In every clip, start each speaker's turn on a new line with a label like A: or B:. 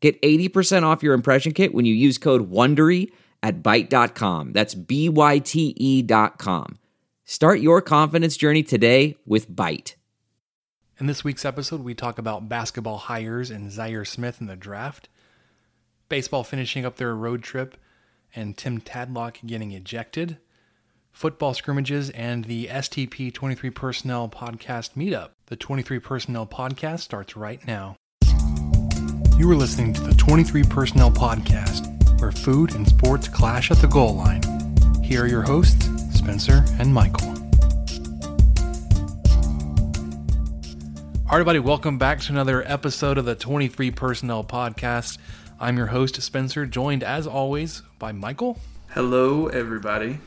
A: Get 80% off your impression kit when you use code WONDERY at Byte.com. That's B-Y-T-E dot com. Start your confidence journey today with Byte.
B: In this week's episode, we talk about basketball hires and Zhaire Smith in the draft, baseball finishing up their road trip, and Tim Tadlock getting ejected, football scrimmages, and the STP 23 Personnel Podcast meetup. The 23 Personnel Podcast starts right now. You are listening to the 23 Personnel Podcast, where food and sports clash at the goal line. Here are your hosts, Spencer and Michael. All right, everybody, welcome back to another episode of the 23 Personnel Podcast. I'm your host, Spencer, joined as always by Michael,
C: Hello, everybody.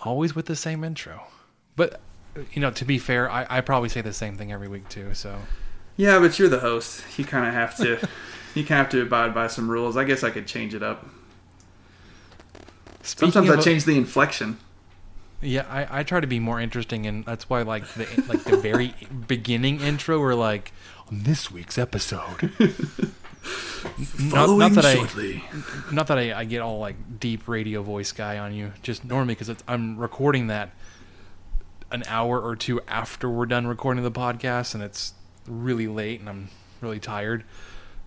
B: always with the same intro. But, you know, to be fair, I, I probably say the same thing every week too, so.
C: Yeah, but you're the host. You kind of have to. you kind of have to abide by some rules. I guess I could change it up.
B: Speaking
C: Sometimes I change the inflection.
B: Yeah, I, I try to be more interesting, and that's why like the like the very beginning intro, we're like on this week's episode. not, not that I
C: shortly.
B: not that I, I get all like deep radio voice guy on you, just normally because I'm recording that an hour or two after we're done recording the podcast, and it's really late, and I'm really tired,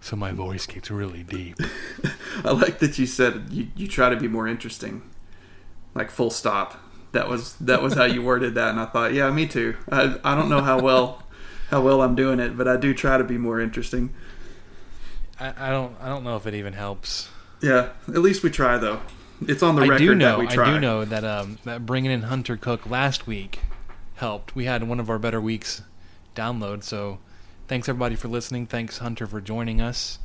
B: so my voice gets really deep.
C: I like that you said you, you try to be more interesting, like full stop. That was that was how you worded that, and I thought, yeah, me too. I I don't know how well how well I'm doing it, but I do try to be more interesting.
B: I, I don't I don't know if it even helps.
C: Yeah, at least we try though. It's on the
B: I
C: record
B: do know.
C: that we try.
B: I do know that um, that bringing in Hunter Cook last week helped. We had one of our better weeks download. So thanks everybody for listening. Thanks Hunter for joining us.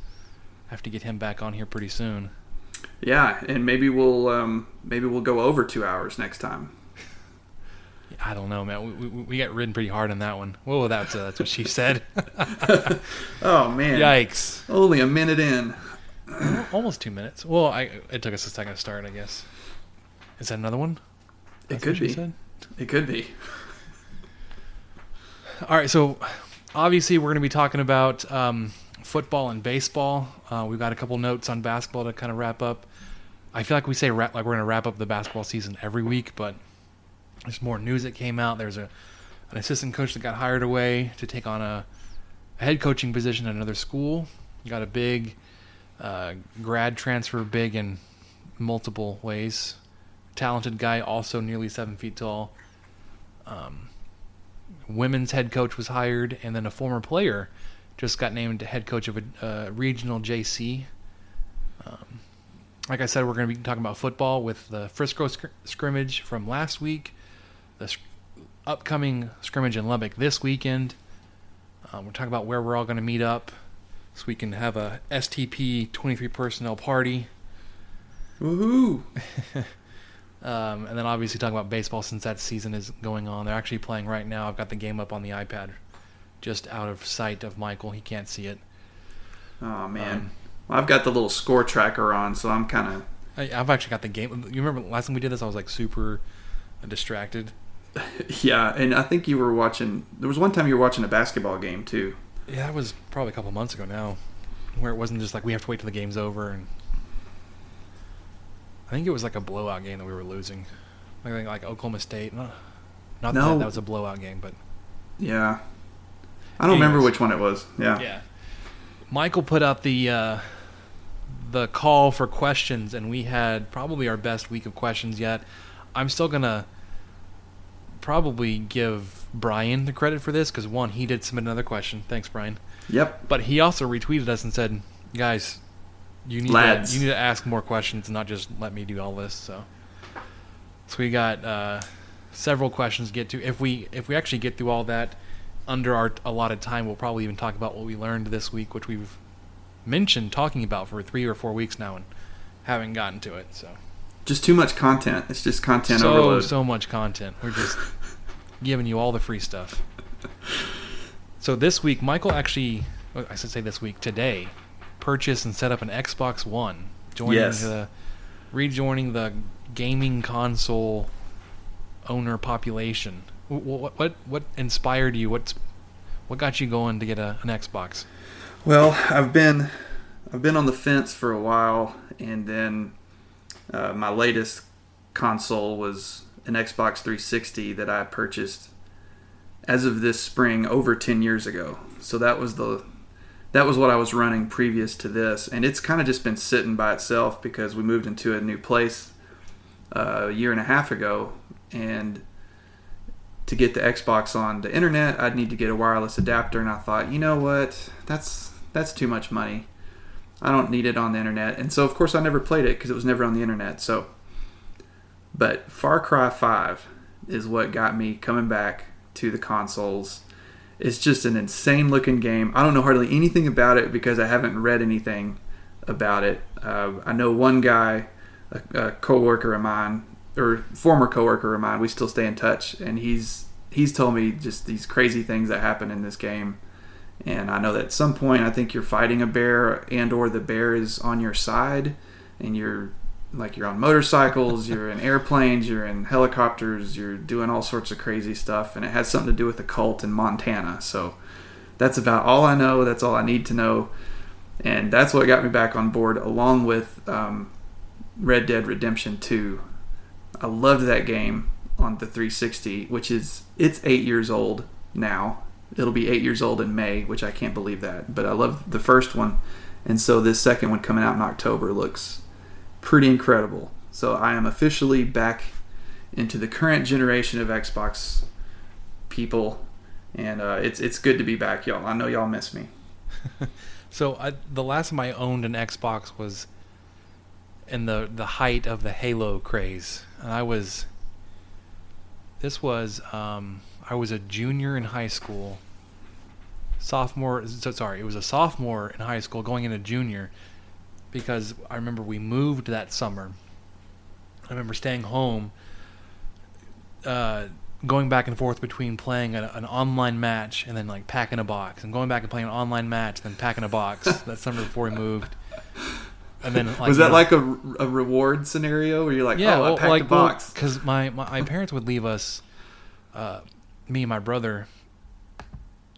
B: I have to get him back on here pretty soon.
C: Yeah, and maybe we'll um, maybe we'll go over two hours next time.
B: I don't know, man. We, we, we got ridden pretty hard on that one. Whoa, that's uh, that's what she said.
C: Oh man,
B: Yikes!
C: only a minute in.
B: Almost two minutes. Well, I it took us a second to start, I guess. Is that another one?
C: It could be. It could be.
B: All right, so obviously we're going to be talking about um, football and baseball. Uh, we've got a couple notes on basketball to kind of wrap up. I feel like we say like we're going to wrap up the basketball season every week, but there's more news that came out. There's a an assistant coach that got hired away to take on a, a head coaching position at another school. Got a big uh, grad transfer, big in multiple ways. Talented guy, also nearly seven feet tall. Um, women's head coach was hired, and then a former player just got named head coach of a uh, regional JC. Um, like I said, we're going to be talking about football with the Frisco scr- scrimmage from last week, the sc- upcoming scrimmage in Lubbock this weekend. Um, we're talking about where we're all going to meet up so we can have a STP 23 personnel party.
C: Woohoo!
B: Um, and then obviously talking about baseball since that season is going on. They're actually playing right now. I've got the game up on the iPad, just out of sight of Michael. He can't see it.
C: Oh man,
B: Um,
C: well, I've got the little score tracker on, so I'm kind of
B: I've actually got the game. You remember last time we did this? I was like super distracted.
C: yeah. And I think you were watching. There was one time you were watching a basketball game too.
B: Yeah, that was probably a couple months ago now, where it wasn't just like we have to wait till the game's over. And I think it was like a blowout game that we were losing, like like Oklahoma State. Not, not
C: No.
B: that that was a blowout game, but
C: Yeah, I don't remember which one it was. Yeah.
B: Yeah. Michael put up the uh, the call for questions, and we had probably our best week of questions yet. I'm still gonna probably give Brian the credit for this because one, he did submit another question. Thanks, Brian.
C: Yep.
B: But he also retweeted us and said, "Guys, you need
C: Lads.
B: to, you need to ask more questions, and not just let me do all this." So, so we got uh, several questions to get to. If we if we actually get through all that under our allotted time, we'll probably even talk about what we learned this week, which we've mentioned talking about for three or four weeks now and haven't gotten to it. So
C: Just too much content. It's just content
B: so
C: overload.
B: so much content. We're just giving you all the free stuff. So this week, Michael actually, I should say this week today, purchased and set up an Xbox One, joining
C: Yes.
B: the rejoining the gaming console owner population. What what what inspired you? What's what got you going to get a, an Xbox?
C: Well, I've been I've been on the fence for a while, and then uh, my latest console was an Xbox 360 that I purchased as of this spring over 10 years ago. So that was the that was what I was running previous to this, and it's kind of just been sitting by itself because we moved into a new place uh, a year and a half ago, and to get the Xbox on the internet, I'd need to get a wireless adapter, and I thought, you know what, that's that's too much money. I don't need it on the internet, and so of course I never played it because it was never on the internet. So, but Far Cry Five is what got me coming back to the consoles. It's just an insane looking game. I don't know hardly anything about it because I haven't read anything about it. Uh, I know one guy, a, a coworker of mine, or former coworker of mine. We still stay in touch, and he's he's told me just these crazy things that happen in this game. And I know that at some point, I think you're fighting a bear, and or the bear is on your side, and you're like you're on motorcycles, you're in airplanes, you're in helicopters, you're doing all sorts of crazy stuff, and it has something to do with the cult in Montana. So that's about all I know. That's all I need to know, and that's what got me back on board, along with um, Red Dead Redemption 2. I loved that game on the 360, which is it's eight years old now. It'll be eight years old in May, which I can't believe that. But I love the first one, and so this second one coming out in October looks pretty incredible. So I am officially back into the current generation of Xbox people, and uh, it's it's good to be back, y'all. I know y'all miss me.
B: So I, the last time I owned an Xbox was in the the height of the Halo craze, and I was. This was um, I was a junior in high school. Sophomore, so sorry, it was a sophomore in high school going into junior, because I remember we moved that summer. I remember staying home, uh, going back and forth between playing a, an online match and then like packing a box, and going back and playing an online match, then packing a box. that summer before we moved. And then like,
C: Was
B: you
C: that
B: know-
C: like a, a reward scenario where you're like, oh, I packed a box?
B: because my, my my parents would leave us, uh, me and my brother,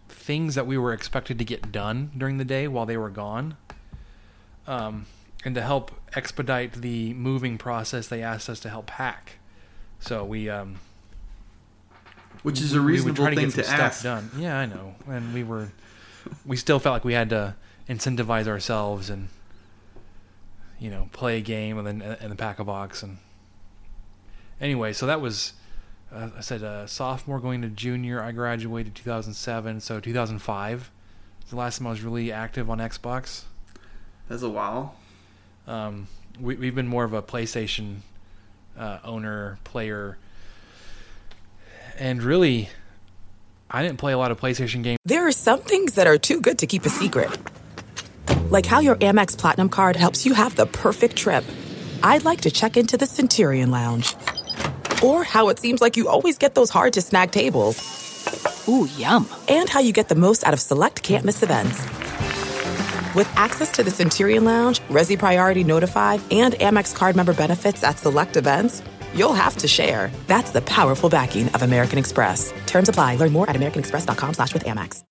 B: things that we were expected to get done during the day while they were gone. Um, and to help expedite the moving process, they asked us to help pack. So we um,
C: Which is a
B: we
C: reasonable
B: to
C: thing to
B: stuff
C: ask.
B: done. Yeah, I know, and we were, we still felt like we had to incentivize ourselves and, you know, play a game and then and then pack a box and. Anyway, so that was, uh, I said, uh, sophomore going to junior. I graduated 2007, so 2005 is the last time I was really active on Xbox.
C: That's a while.
B: Um, we, we've been more of a PlayStation uh, owner, player, and really, I didn't play a lot of PlayStation games.
D: There are some things that are too good to keep a secret. Like how your Amex Platinum card helps you have the perfect trip. I'd like to check into the Centurion Lounge. Or how it seems like you always get those hard to snag tables.
E: Ooh, yum.
D: And how you get the most out of select can't miss events. With access to the Centurion Lounge, Resy Priority Notified, and Amex card member benefits at select events, you'll have to share. That's the powerful backing of American Express. Terms apply. Learn more at americanexpress.com slash with Amex.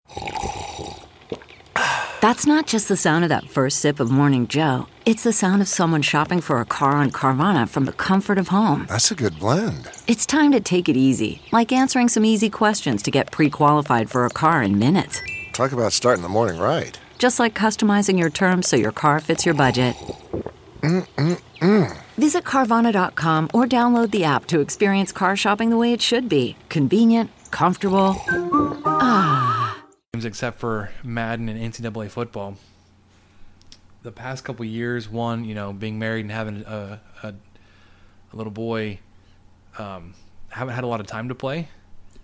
E: That's not just the sound of that first sip of Morning Joe. It's the sound of someone shopping for a car on Carvana from the comfort of home.
F: That's a good blend.
E: It's time to take it easy, like answering some easy questions to get pre qualified for a car in minutes.
F: Talk about starting the morning right.
E: Just like customizing your terms so your car fits your budget. Visit Carvana.com or download the app to experience car shopping the way it should be convenient, comfortable.
B: Ah. except for Madden and NCAA football. The past couple years, one, you know, being married and having a, a, a little boy, um, haven't had a lot of time to play.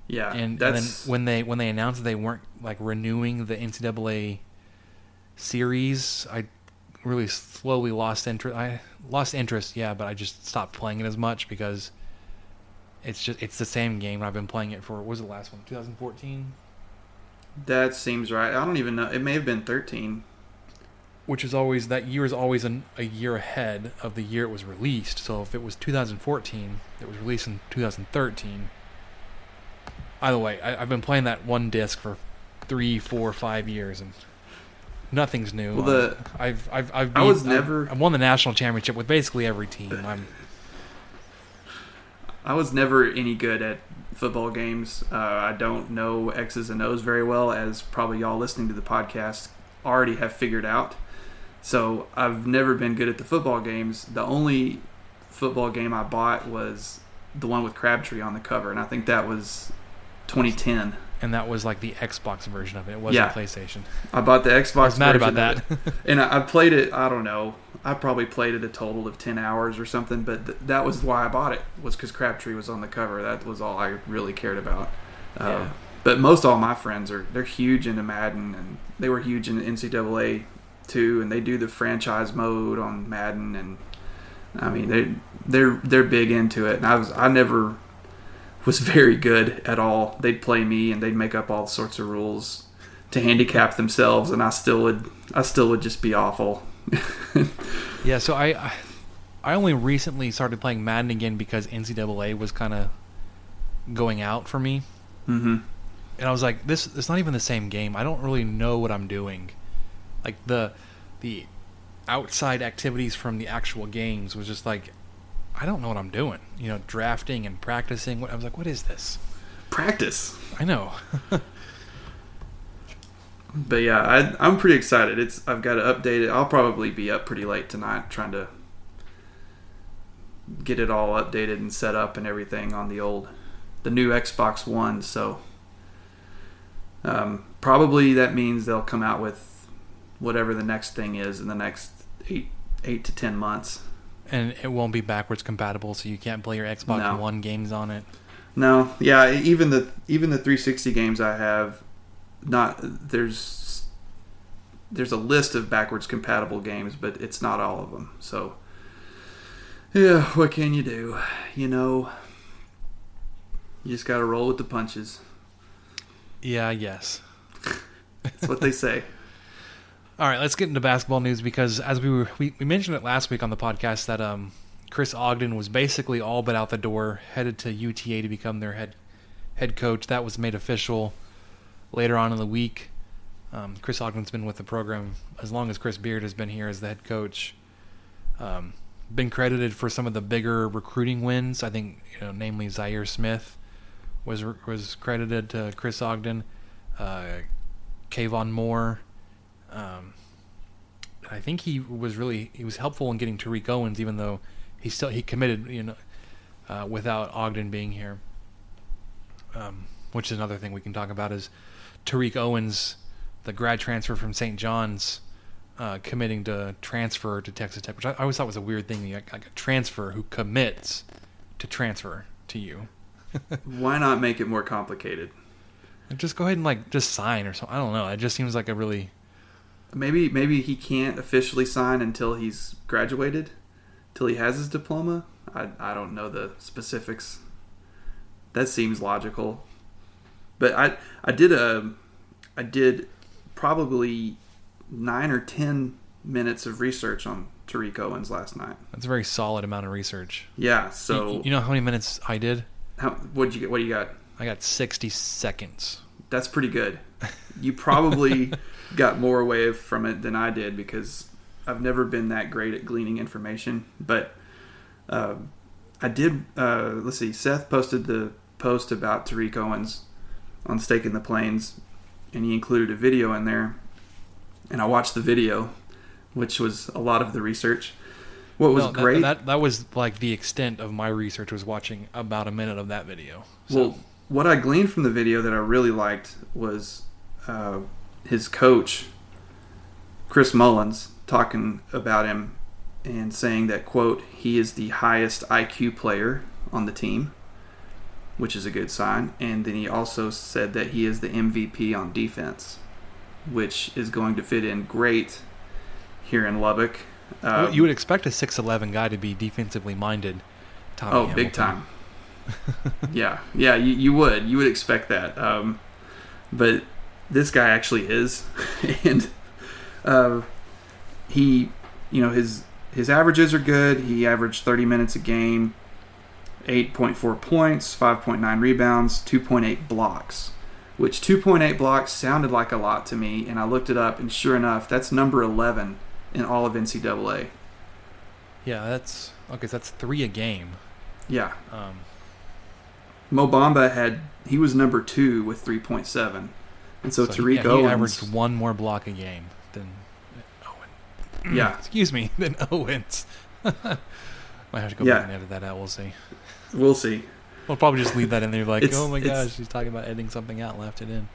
C: Yeah,
B: And, and then when they when they announced that they weren't like renewing the NCAA series, I really slowly lost interest. I lost interest, yeah, but I just stopped playing it as much because it's just it's the same game. I've been playing it for what was the last one? 2014,
C: That seems right. I don't even know. It may have been 13.
B: which is always that year is always an, a year ahead of the year it was released. So if it was 2014, it was released in 2013. Either way, I, I've been playing that one disc for three, four, five years, and nothing's new.
C: Well, the-
B: I've I've I've
C: I was never-
B: I've won the national championship with basically every team. I'm
C: I was never any good at football games. Uh, I don't know X's and O's very well, as probably y'all listening to the podcast already have figured out. So I've never been good at the football games. The only football game I bought was the one with Crabtree on the cover, and I think that was 2010.
B: And that was like the Xbox version of it. It wasn't
C: Yeah.
B: PlayStation.
C: I bought the Xbox.
B: I was mad about that.
C: and I, I played it. I don't know. I probably played it a total of ten hours or something. But th- that was why I bought it. Was because Crabtree was on the cover. That was all I really cared about. Uh,
B: Yeah.
C: But most all my friends are they're huge into Madden, and they were huge in NCAA too. And they do the franchise mode on Madden, and I mean they they're they're big into it. And I was I never was very good at all. They'd play me, and they'd make up all sorts of rules to handicap themselves, and I still would I still would just be awful.
B: Yeah, so I, I only recently started playing Madden again because NCAA was kind of going out for me,
C: hmm
B: and I was like, this it's not even the same game. I don't really know what I'm doing. Like the the outside activities from the actual games was just like I don't know what I'm doing. You know, drafting and practicing. What I was like, what is this?
C: Practice,
B: I know.
C: but yeah, I, I'm pretty excited. It's I've got to update it. I'll probably be up pretty late tonight trying to get it all updated and set up and everything on the old, the new Xbox One. So um, probably that means they'll come out with whatever the next thing is in the next eight eight to ten months.
B: And it won't be backwards compatible, so you can't play your Xbox
C: No.
B: One games on it.
C: No, yeah, even the even the 360 games I have, not there's there's a list of backwards compatible games, but it's not all of them. So, yeah, what can you do? You know, you just got to roll with the punches.
B: Yeah, yes.
C: That's what they say.
B: All right, let's get into basketball news because as we were we, we mentioned it last week on the podcast that um Chris Ogden was basically all but out the door, headed to UTA to become their head head coach. That was made official later on in the week. Um, Chris Ogden's been with the program as long as Chris Beard has been here as the head coach. Um, been credited for some of the bigger recruiting wins. I think you know, namely Zhaire Smith was was credited to Chris Ogden. Uh, Khavon Moore. Um, I think he was really he was helpful in getting Tariq Owens, even though he still he committed, you know, uh, without Ogden being here. Um, which is another thing we can talk about is Tariq Owens, the grad transfer from St. John's, uh, committing to transfer to Texas Tech, which I, I always thought was a weird thing. Like, like a transfer who commits to transfer to you.
C: Why not make it more complicated?
B: Just go ahead and like just sign or something. I don't know. It just seems like a really
C: Maybe maybe he can't officially sign until he's graduated, till he has his diploma. I I don't know the specifics. That seems logical, but I I did a I did probably nine or ten minutes of research on Tariq Owens last night.
B: that's a very solid amount of research.
C: Yeah. So
B: you, you know how many minutes I did?
C: how, what'd you get? What do you got?
B: I got 60 seconds.
C: That's pretty good. You probably got more away from it than I did because I've never been that great at gleaning information. But uh, I did. Uh, let's see. Seth posted the post about Tariq Owens on Staking the Plains, and he included a video in there. And I watched the video, which was a lot of the research. What was
B: No, that-
C: great.
B: That, that was like the extent of my research was watching about a minute of that video. So,
C: Well, what I gleaned from the video that I really liked was uh, his coach, Chris Mullins, talking about him and saying that, quote, he is the highest IQ player on the team, which is a good sign. And then he also said that he is the MVP on defense. which is going to fit in great here in Lubbock. Um,
B: you would expect a 6'11 guy to be defensively minded. Tommy
C: oh, big time. yeah, yeah, you, you would. You would expect that. Um, but this guy actually is. and uh, he, you know, his his averages are good. He averaged 30 minutes a game, 8.4 points, 5.9 rebounds, 2.8 blocks, which 2.8 blocks sounded like a lot to me. And I looked it up, and sure enough, that's number 11 in all of NCAA.
B: Yeah, that's okay. So that's three a game.
C: Yeah.
B: Um,
C: Mo Bamba had, he was number two with 3.7. And so,
B: so
C: Tariq
B: he, yeah,
C: Owens.
B: he averaged one more block a game than Owen.
C: Yeah.
B: Excuse me, than Owens. Might have to go
C: Yeah.
B: back and edit that out. We'll see.
C: We'll see.
B: We'll probably just leave that in there. Like,
C: It's-
B: oh my gosh, he's talking about editing something out. Left it in.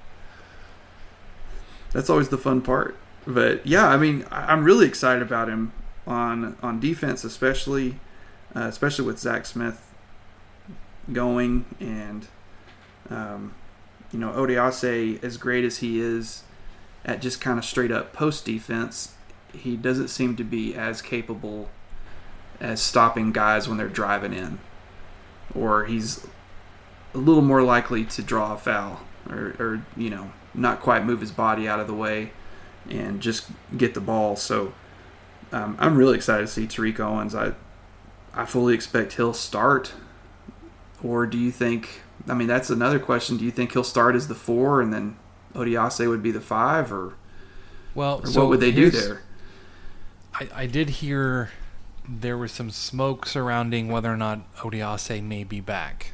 C: that's always the fun part. But yeah, I mean, I'm really excited about him on on defense, especially uh, especially with Zach Smith going and um, you know Odiase, as great as he is at just kind of straight up post defense, he doesn't seem to be as capable as stopping guys when they're driving in, or he's a little more likely to draw a foul, or, or you know not quite move his body out of the way and just get the ball. So um, I'm really excited to see Tariq Owens. I I fully expect he'll start, or do you think? I mean, that's another question. Do you think he'll start as the four and then Odiase would be the five, or,
B: Well,
C: or
B: so
C: what would they do there?
B: I, I did hear there was some smoke surrounding whether or not Odiase may be back.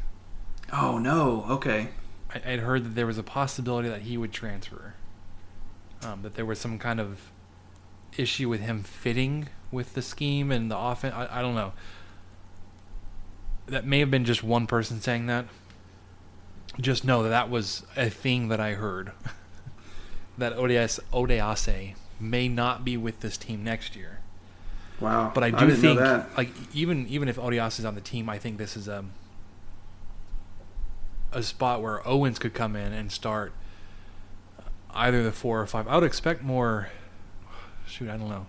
C: Oh no. Okay.
B: I, I'd heard that there was a possibility that he would transfer. Um, that there was some kind of issue with him fitting with the scheme and the offense. I, I don't know. That may have been just one person saying that. Just know that that was a thing that I heard. that ODS, Odease may not be with this team next year.
C: Wow.
B: But I do
C: didn't
B: think, like, even even if Odias is on the team, I think this is a a spot where Owens could come in and start either the four or five. I would expect more. Shoot, I don't know.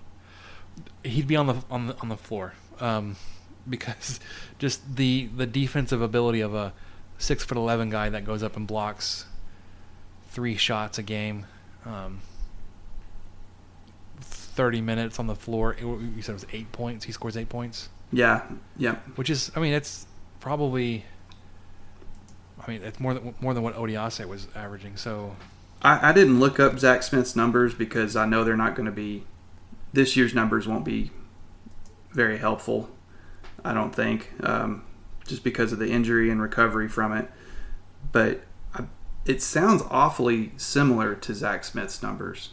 B: He'd be on the on the on the floor um, because just the the defensive ability of a six foot eleven guy that goes up and blocks three shots a game. Um, 30 minutes on the floor. It- You said it was eight points. He scores eight points,
C: Yeah. Yeah.
B: which is, I mean, it's probably, I mean, it's more than more than what Odiase was averaging. So
C: I, I didn't look up Zach Smith's numbers because I know they're not going to be. This year's numbers won't be very helpful. I don't think, um, just because of the injury and recovery from it. But I, it sounds awfully similar to Zach Smith's numbers.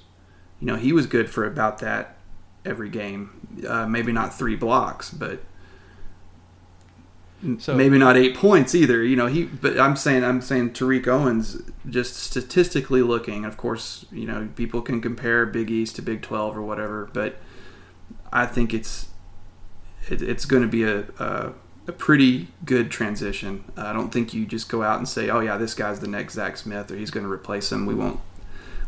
C: You know, he was good for about that every game. Uh, maybe not three blocks, but
B: So-
C: maybe not eight points either. You know, he. But I'm saying, I'm saying Tariq Owens, just statistically looking. Of course, you know, people can compare Big East to Big Twelve or whatever, but I think it's it, it's going to be a, a a pretty good transition. I don't think you just go out and say, "Oh yeah, this guy's the next Zach Smith," or he's going to replace him. We won't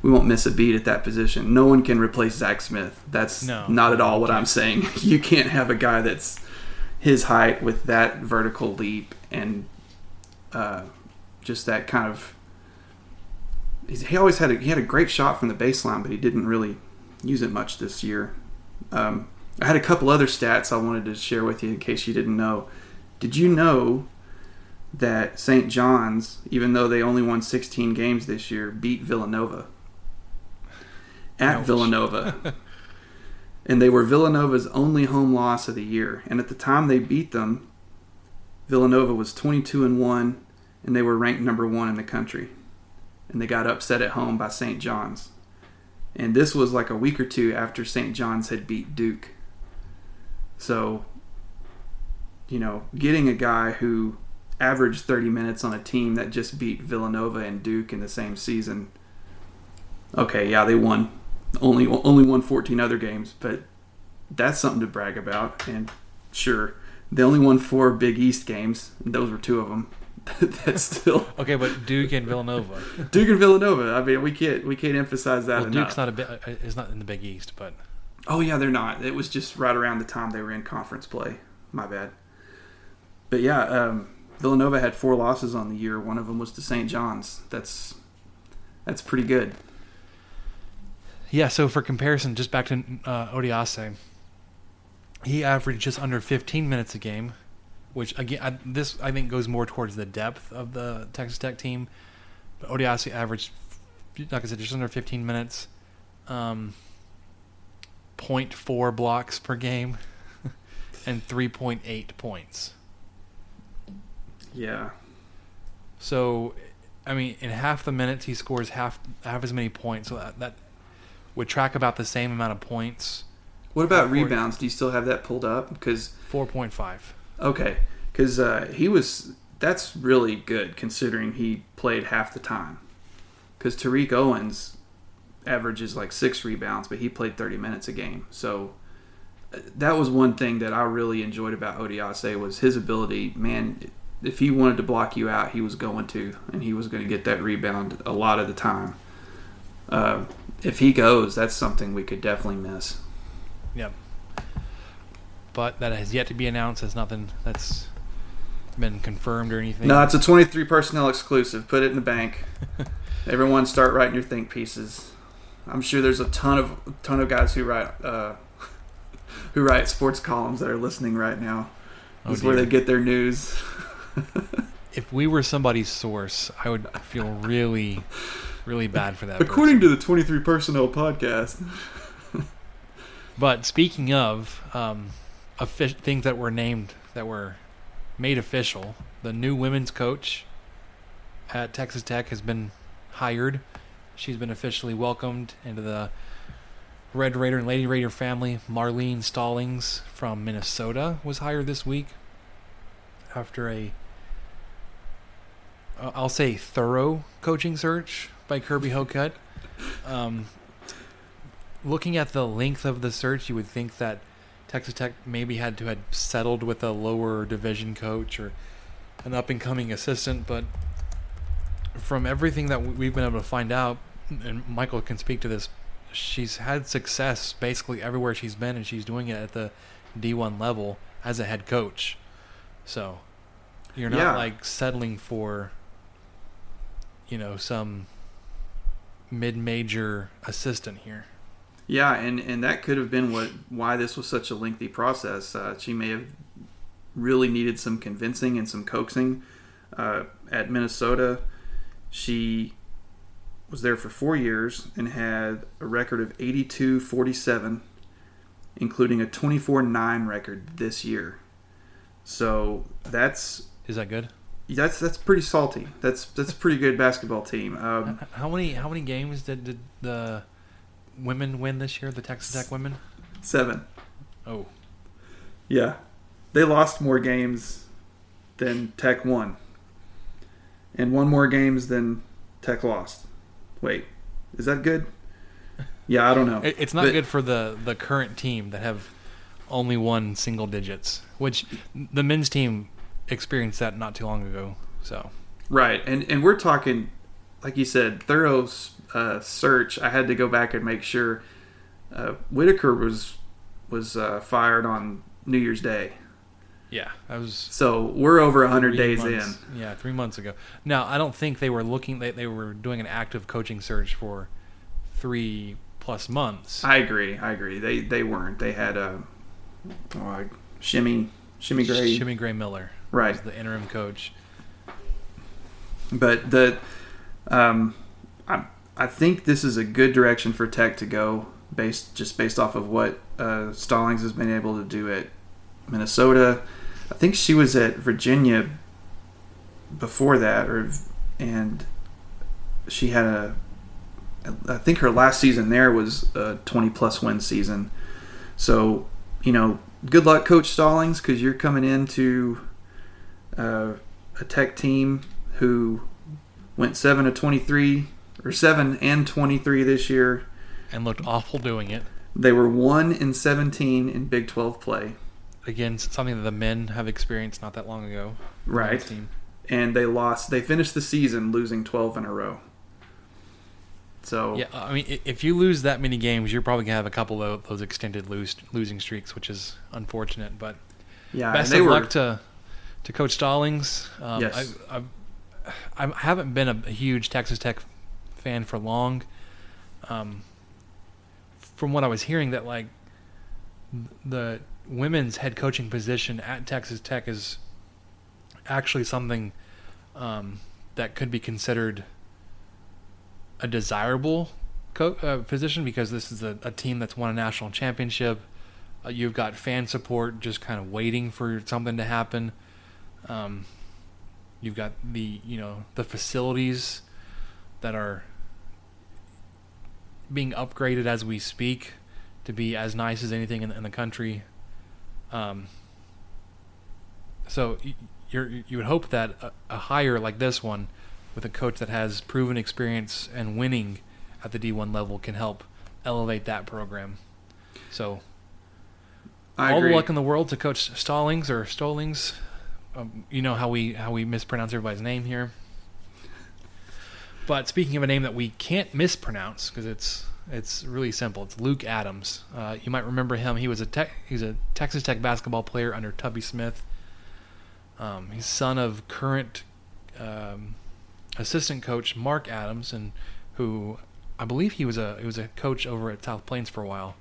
C: we won't miss a beat at that position. No one can replace Zach Smith. That's
B: No,
C: not at all what I'm saying. You can't have a guy that's his height with that vertical leap and uh, just that kind of. he's- He always had a, he had a great shot from the baseline, but he didn't really use it much this year. Um, I had a couple other stats I wanted to share with you in case you didn't know. Did you know that St. John's, even though they only won 16 games this year, beat Villanova at
B: Ouch.
C: Villanova? and they were Villanova's only home loss of the year. And at the time they beat them, Villanova was 22 and 1 and they were ranked number 1 in the country. And they got upset at home by St. John's. And this was like a week or two after St. John's had beat Duke. So, you know, getting a guy who averaged 30 minutes on a team that just beat Villanova and Duke in the same season. Okay, yeah, they won. Only only won 14 other games, but that's something to brag about. And sure, they only won four Big East games. Those were two of them. that's still
B: Okay, but Duke and Villanova.
C: Duke and Villanova. I mean, we can't we can't emphasize that
B: Well,
C: enough.
B: Duke's not a bit uh, is not in the Big East, but
C: Oh yeah, they're not. It was just right around the time they were in conference play. My bad. But yeah, um, Villanova had four losses on the year. One of them was to St. John's. That's that's pretty good.
B: yeah. So for comparison, just back to uh, Odiase, he averaged just under 15 minutes a game, which again, I, this I think goes more towards the depth of the Texas Tech team. But Odiase averaged, like I said, just under 15 minutes, um, 0.4 blocks per game, and 3.8 points.
C: Yeah.
B: So, I mean, in half the minutes he scores half half as many points. So that, that would track about the same amount of points.
C: What about
B: Four-
C: rebounds? Do you still have that pulled up? Because
B: Four point five.
C: okay, because uh, he was that's really good considering he played half the time. Because Tariq Owens averages like six rebounds, but he played 30 minutes a game. So uh, that was one thing that I really enjoyed about Odiase was his ability. Man, if he wanted to block you out, he was going to, and he was going to get that rebound a lot of the time. Uh, if he goes, that's something we could definitely miss.
B: Yep. But that has yet to be announced. It's nothing that's been confirmed or anything.
C: No, it's a 23 personnel exclusive. Put it in the bank. Everyone, start writing your think pieces. I'm sure there's a ton of ton of guys who write uh, who write sports columns that are listening right now.
B: Oh,
C: This is where they get their news.
B: If we were somebody's source, I would feel really, really bad for that.
C: According
B: person.
C: to the 23 personnel podcast.
B: But speaking of um, things that were named that were made official, the new women's coach at Texas Tech has been hired. She's been officially welcomed into the Red Raider and Lady Raider family. Marlene Stollings from Minnesota was hired this week after a, I'll say, thorough coaching search by Kirby Hocutt. Um, looking at the length of the search, you would think that Texas Tech maybe had to have settled with a lower division coach or an up and coming assistant, but from everything that we- we've been able to find out, and Michael can speak to this, she's had success basically everywhere she's been, and she's doing it at the D1 level as a head coach. So you're not
C: Yeah.
B: like settling for, you know, some mid-major assistant here.
C: Yeah, and, and that could have been what why this was such a lengthy process. Uh, she may have really needed some convincing and some coaxing. Uh, at Minnesota, she was there for four years and had a record of 82 47, including a 24 9 record this year. So that's
B: Is that good?
C: That's that's pretty salty. That's that's a pretty good basketball team. Um,
B: How many how many games did, did the women win this year? The Texas Tech women?
C: seven.
B: Oh,
C: Yeah. They lost more games than Tech won. And won more games than Tech lost. Wait, is that good? Yeah, I don't know.
B: It's not
C: But-
B: good for the the current team that have only won single digits, which the men's team experienced that not too long ago. So
C: Right. And and we're talking like you said, thorough uh, search. I had to go back and make sure uh, Whitaker was was uh, fired on New Year's Day.
B: yeah, that was
C: So we're over 100 days
B: months-
C: in.
B: Yeah, three months ago. Now I don't think they were looking. They they were doing an active coaching search for three plus months.
C: I agree. I agree. They they weren't. They had a oh, I- shimmy shimmy gray.
B: Shimmy Gray Miller
C: Right.
B: was the interim coach.
C: But the um, I I think this is a good direction for Tech to go based just based off of what uh, Stollings has been able to do at Minnesota. I think she was at Virginia before that, or and she had a. I think her last season there was a 20 plus win season. So, you know, good luck, Coach Stollings, because you're coming into uh, a Tech team who went 7 to 23 or 7 and 23 this year.
B: and looked awful doing it.
C: They were 1 and 17 in Big 12 play.
B: Again, something that the men have experienced not that long ago.
C: Right.
B: Team.
C: and they lost. They finished the season losing 12 in a row. So
B: Yeah, I mean, if you lose that many games, you're probably gonna have a couple of those extended lose, losing streaks, which is unfortunate. But
C: yeah,
B: best
C: and they
B: of
C: were,
B: luck to to Coach Stollings. Um,
C: Yes.
B: I, I, I haven't been a huge Texas Tech fan for long. Um, from what I was hearing, that like the women's head coaching position at Texas Tech is actually something um, that could be considered a desirable co- uh, position because this is a, a team that's won a national championship. Uh, you've got fan support just kind of waiting for something to happen. Um, you've got the you know the facilities that are being upgraded as we speak to be as nice as anything in, in the country. Um, so you're, you would hope that a, a hire like this one, with a coach that has proven experience and winning at the D1 level, can help elevate that program. So
C: I
B: all
C: agree.
B: the luck in the world to Coach Stallings or Stallings. Um, you know how we how we mispronounce everybody's name here. But speaking of a name that we can't mispronounce because it's it's really simple. It's Luke Adams. Uh, you might remember him. He was a tech, he's a Texas Tech basketball player under Tubby Smith. Um, he's son of current um, assistant coach Mark Adams, and who I believe he was a he was a coach over at South Plains for a while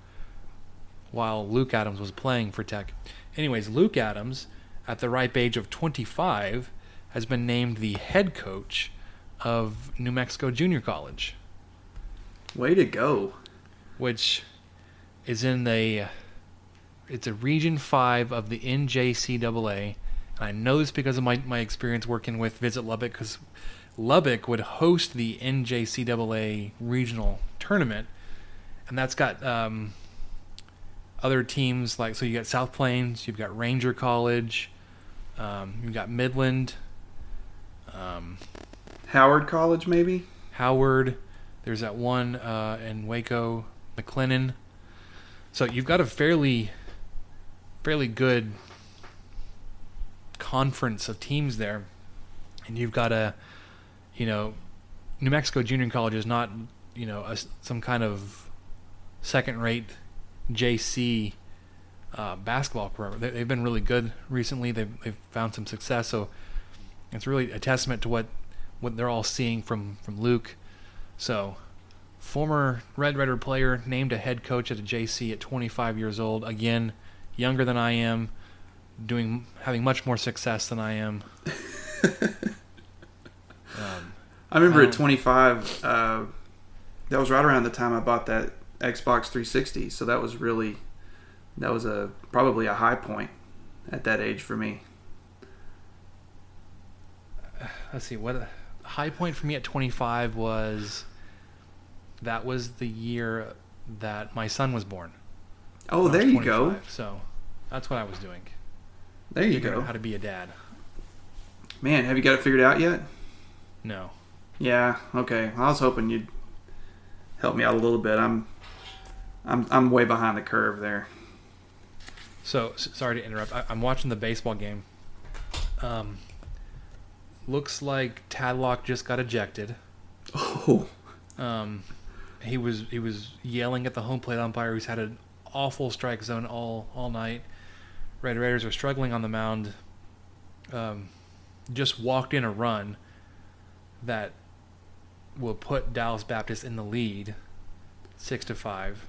B: while Luke Adams was playing for Tech. Anyways, Luke Adams, at the ripe age of 25, has been named the head coach of New Mexico Junior College,
C: Way to go.
B: which is in the it's a Region Five of the NJCAA. And I know this because of my, my experience working with Visit Lubbock, because Lubbock would host the NJCAA regional tournament, and that's got um, other teams like so you got South Plains, you've got Ranger College, um, you've got Midland, um,
C: Howard College, maybe?
B: Howard. There's that one uh, in Waco, McLennan. So you've got a fairly, fairly good conference of teams there, and you've got a, you know, New Mexico Junior College is not, you know, a, some kind of second-rate JC uh, basketball program. They, they've been really good recently. They've they've found some success. So it's really a testament to what what they're all seeing from from Luke. So, former Red Raider player named a head coach at a JC at 25 years old. Again, younger than I am, doing having much more success than I am. um,
C: I remember
B: Um,
C: at 25, uh, that was right around the time I bought that Xbox 360. So that was really, that was a probably a high point at that age for me.
B: let's see what a high point for me at 25 was. That was the year that my son was born.
C: Oh, there you go.
B: So that's what I was doing.
C: There you
B: Figuring
C: go.
B: How to be a dad?
C: Man, have you got it figured out yet?
B: No.
C: Yeah. Okay. I was hoping you'd help me out a little bit. I'm, I'm, I'm way behind the curve there.
B: So sorry to interrupt. I, I'm watching the baseball game. Um, looks like Tadlock just got ejected.
C: Oh,
B: Um, he was he was yelling at the home plate umpire, who's had an awful strike zone all all night. Red Raiders are struggling on the mound. Um, just walked in a run that will put Dallas Baptist in the lead, six to five.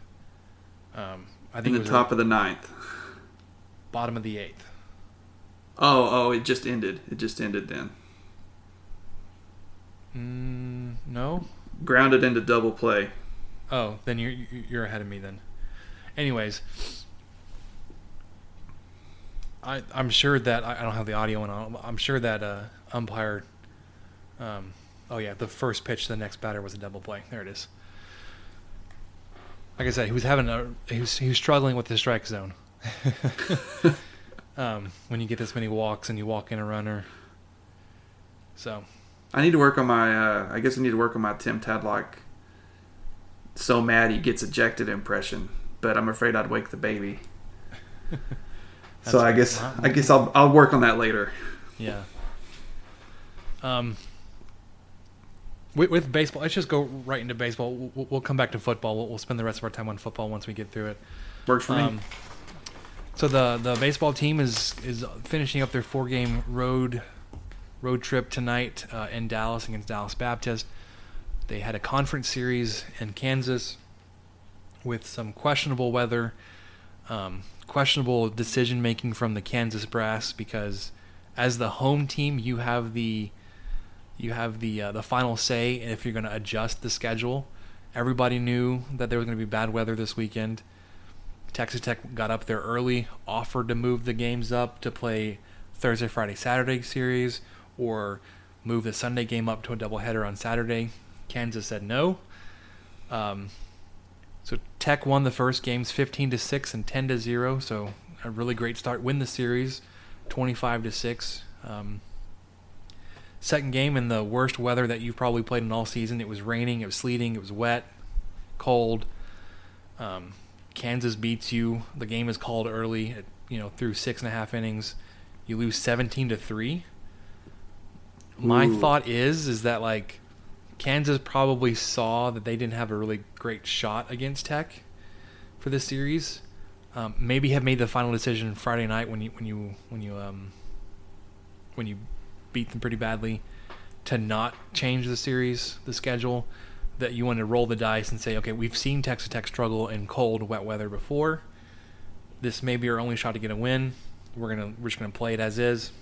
B: Um, I
C: in
B: think it
C: the top
B: the
C: of the ninth.
B: Bottom of the eighth.
C: Oh, oh, it just ended. It just ended then.
B: Mm, no.
C: Grounded into double play.
B: Oh, then you're you're ahead of me then. Anyways, I I'm sure that I I don't have the audio on. I'm sure that uh, umpire. Um, oh yeah, the first pitch to the next batter was a double play. There it is. Like I said, he was having a he was he was struggling with the strike zone. um, when you get this many walks and you walk in a runner. So
C: I need to work on my. Uh, I guess I need to work on my Tim Tadlock. So mad he gets ejected impression, but I'm afraid I'd wake the baby. so I guess I guess I'll I'll work on that later.
B: Yeah. Um, with, with baseball, let's just go right into baseball. We'll, we'll come back to football. We'll, we'll spend the rest of our time on football once we get through it.
C: Works for me.
B: So the the baseball team is is finishing up their four game road road trip tonight uh, in Dallas against Dallas Baptist. They had a conference series in Kansas with some questionable weather, um, questionable decision making from the Kansas brass because as the home team you have the you have the uh, the final say if you're going to adjust the schedule. Everybody knew that there was going to be bad weather this weekend. Texas Tech got up there early, offered to move the games up to play Thursday, Friday, Saturday series, or move the Sunday game up to a doubleheader on Saturday. Kansas said no. Um, so Tech won the first games 15 to 6 and 10 to 0, so a really great start. Win the series 25 to 6. Um, second game in the worst weather that you've probably played in all season. It was raining, it was sleeting, it was wet, cold. Um, Kansas beats you. The game is called early. At, you know, through six and a half innings, you lose seventeen to three. My
C: Ooh.
B: thought is, is that like Kansas probably saw that they didn't have a really great shot against Tech for this series. Um, maybe have made the final decision Friday night when you when you when you um when you beat them pretty badly to not change the series, the schedule. That you want to roll the dice and say, okay, we've seen Texas Tech struggle in cold, wet weather before. This may be our only shot to get a win. We're gonna we're just gonna play it as is.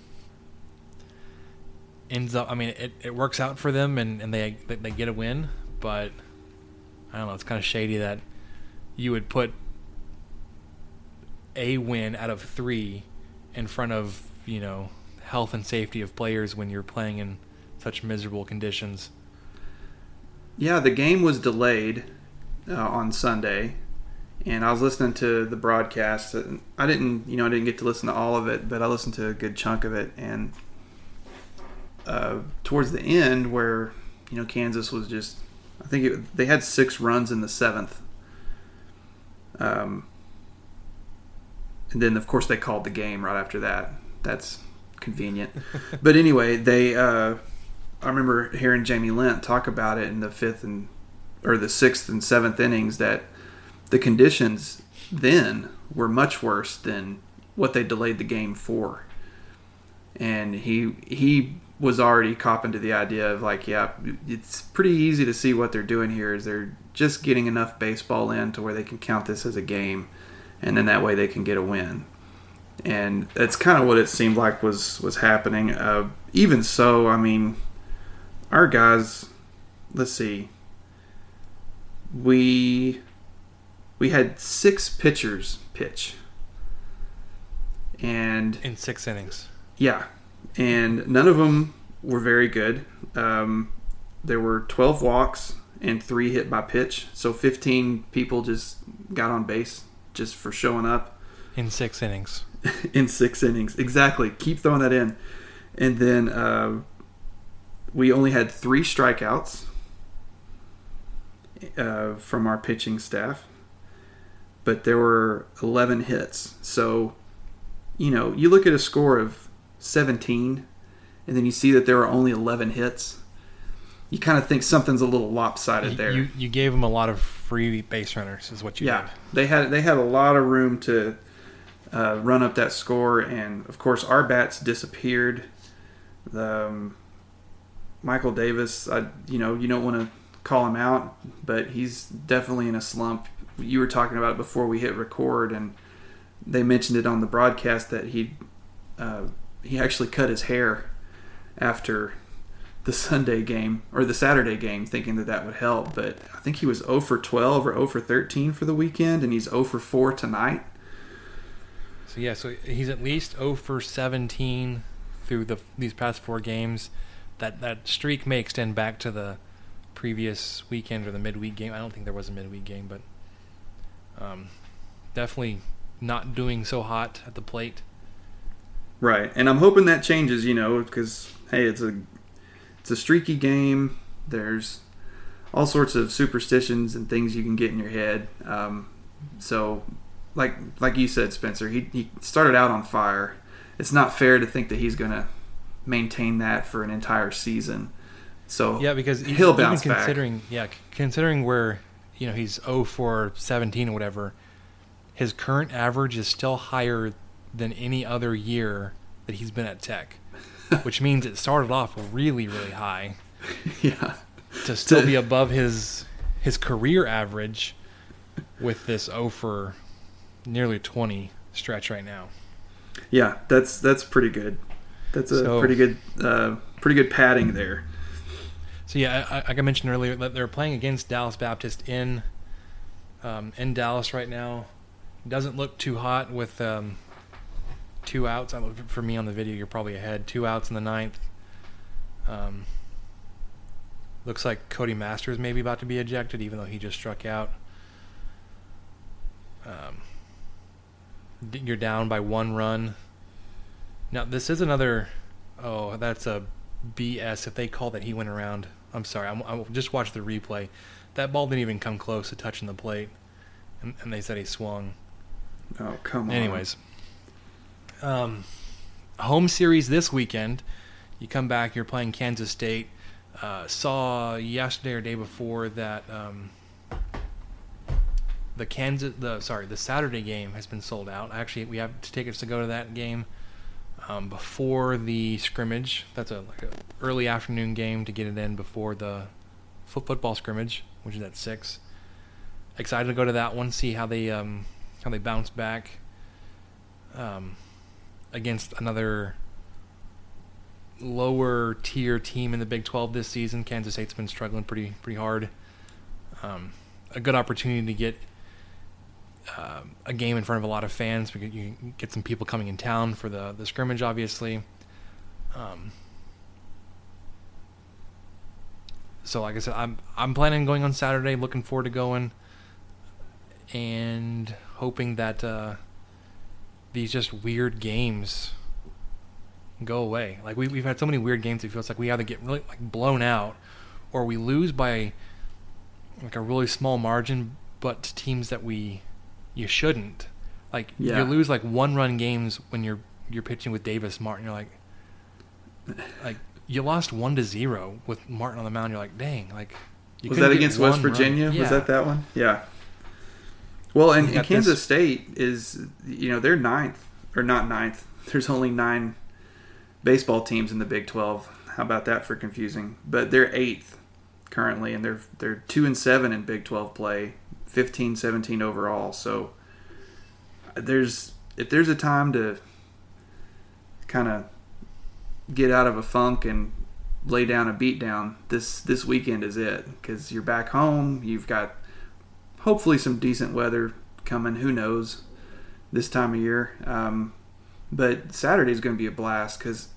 B: Ends up, I mean, it, it works out for them and, and they they get a win, but I don't know. It's kind of shady that you would put a win out of three in front of you know health and safety of players when you're playing in such miserable conditions.
C: Yeah, the game was delayed uh, on Sunday, and I was listening to the broadcast. And I didn't, you know, I didn't get to listen to all of it, but I listened to a good chunk of it. And uh, towards the end, where you know Kansas was just, I think it, they had six runs in the seventh. Um, and then of course they called the game right after that. That's convenient. but anyway, they. Uh, I remember hearing Jamie Lent talk about it in the fifth and or the sixth and seventh innings that the conditions then were much worse than what they delayed the game for. And he he was already copping to the idea of like, yeah, it's pretty easy to see what they're doing here is they're just getting enough baseball in to where they can count this as a game, and then that way they can get a win. And that's kind of what it seemed like was was happening. Uh, even so, I mean, our guys let's see we we had six pitchers pitch and
B: in six innings.
C: yeah and none of them were very good um, there were 12 walks and three hit by pitch so 15 people just got on base just for showing up
B: In six innings.
C: in six innings. Exactly. Keep throwing that in. And then uh, we only had three strikeouts uh, from our pitching staff, but there were 11 hits. So, you know, you look at a score of 17, and then you see that there are only 11 hits. You kind of think something's a little lopsided there.
B: You you gave them a lot of free base runners, is what you
C: Yeah,
B: did.
C: they had they had a lot of room to uh, run up that score, and of course our bats disappeared. The um, Michael Davis, I you know you don't want to call him out, but he's definitely in a slump. You were talking about it before we hit record, and they mentioned it on the broadcast that he uh, he actually cut his hair after the Sunday game or the Saturday game, thinking that that would help. But I think he was 0 for 12 or 0 for 13 for the weekend, and he's 0 for 4 tonight.
B: So yeah, so he's at least 0 for 17 through the these past four games. That that streak may extend back to the previous weekend or the midweek game. I don't think there was a midweek game, but um, definitely not doing so hot at the plate.
C: Right, and I'm hoping that changes. You know, because hey, it's a it's a streaky game. There's all sorts of superstitions and things you can get in your head. Um, so, like like you said, Spencer, he he started out on fire. It's not fair to think that he's gonna maintain that for an entire season. So
B: Yeah, because e-
C: he'll
B: even
C: bounce back.
B: considering yeah, considering where you know he's 0 for 17 or whatever, his current average is still higher than any other year that he's been at Tech, which means it started off really really high
C: Yeah,
B: to still be above his his career average with this 0 for nearly 20 stretch right now.
C: yeah, that's that's pretty good. That's a
B: So-
C: pretty good, uh, pretty good padding there.
B: So yeah, I, I- like I mentioned earlier, that they're playing against Dallas Baptist in um, in Dallas right now. Doesn't look too hot with um, two outs. I, for me on the video, you're probably ahead. Two outs in the ninth. Um, looks like Cody Masters may be about to be ejected, even though he just struck out. Um, you're down by one run. Now this is another. Oh, that's a BS. If they call that he went around, I'm sorry. I'm, I just watched the replay. That ball didn't even come close to touching the plate, and, and they said he swung.
C: Oh come on.
B: Anyways, um, home series this weekend. You come back. You're playing Kansas State. Uh, saw yesterday or day before that um, the Kansas the sorry the Saturday game has been sold out. Actually, we have tickets to go to that game um, before the scrimmage. That's a like a early afternoon game to get it in before the fo- football scrimmage, which is at six. Excited to go to that one, see how they um, how they bounce back um, against another lower tier team in the Big 12 this season. Kansas State's been struggling pretty pretty hard. Um, a good opportunity to get um, a game in front of a lot of fans because you get some people coming in town for the the scrimmage, obviously. Um, so, like I said, I'm I'm planning on going on Saturday. Looking forward to going, and hoping that uh, these just weird games go away. Like we we've had so many weird games. It feels like we either get really like blown out, or we lose by like a really small margin, but teams that we you shouldn't. Like
C: Yeah.
B: you lose like one run games when you're you're pitching with Davis Martin. You're like, like you lost one to zero with Martin on the mound. You're like, dang, like. You
C: was that against West. Virginia?
B: Yeah.
C: Was that that one? Yeah. Well, and, and Kansas
B: this-
C: State is, you know, they're ninth or not ninth. There's only nine baseball teams in the Big 12. How about that for confusing? But they're eighth currently, and they're they're two and seven in Big 12 play, 15, 17 overall. So there's if there's a time to kind of get out of a funk and lay down a beat down this this weekend is it. Because you're back home you've got hopefully some decent weather coming who knows this time of year. Um, but saturday's going to be a blast because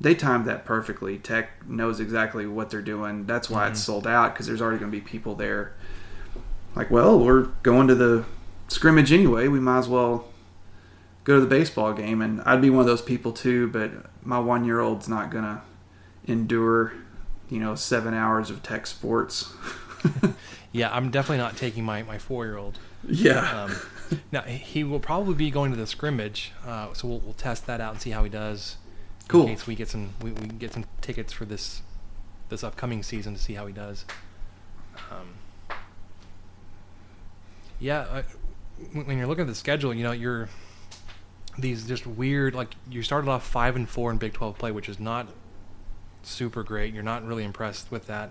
C: they timed that perfectly. Tech knows exactly what they're doing. That's why it's sold out because there's already going to be people there like well we're going to the scrimmage anyway we might as well go to the baseball game and i'd be one of those people too but my one year old's not going to endure, you know, seven hours of tech sports.
B: Yeah, I'm definitely not taking my, my four year old.
C: yeah.
B: Um, now he will probably be going to the scrimmage, uh, so we'll, we'll test that out and see how he does.
C: Cool.
B: In case we get some, we, we get some tickets for this this upcoming season to see how he does. Yeah, when you're looking at the schedule, you know you're these just weird like you started off five and four in Big Twelve play, which is not super great. You're not really impressed with that.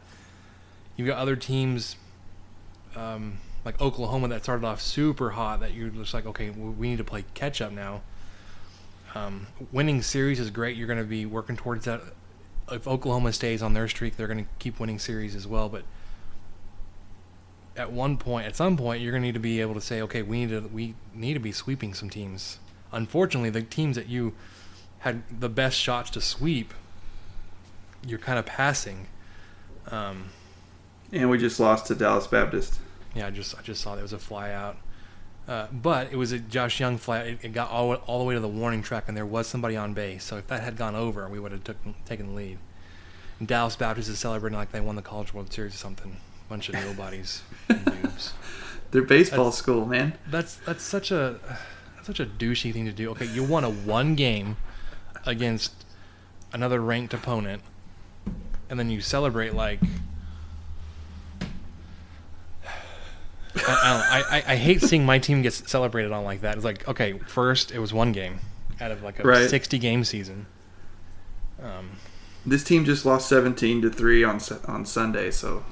B: You've got other teams um, like Oklahoma that started off super hot that you're just like, okay, we need to play catch up now. Um, winning series is great. You're going to be working towards that. If Oklahoma stays on their streak, they're going to keep winning series as well. But at one point, at some point, you're going to need to be able to say, okay, we need to we need to be sweeping some teams. Unfortunately, the teams that you had the best shots to sweep, you're kind of passing. Um,
C: and we just lost to Dallas Baptist.
B: yeah, I just I just saw there was a flyout, uh, but it was a Josh Jung flyout. It, it got all all the way to the warning track, and there was somebody on base. So if that had gone over, we would have took, taken the lead. And Dallas Baptist is celebrating like they won the College World Series or something. Bunch of nobodies, and boobs.
C: They're baseball
B: That's-
C: school, man.
B: That's that's such a that's such a douchey thing to do. Okay, you won a one game against another ranked opponent, and then you celebrate like. I, I, I, I- I hate seeing my team get celebrated on like that. It's like okay, first it was one game out of like a
C: Right.
B: sixty game season. Um,
C: This team just lost 17 to 3 on on Sunday, so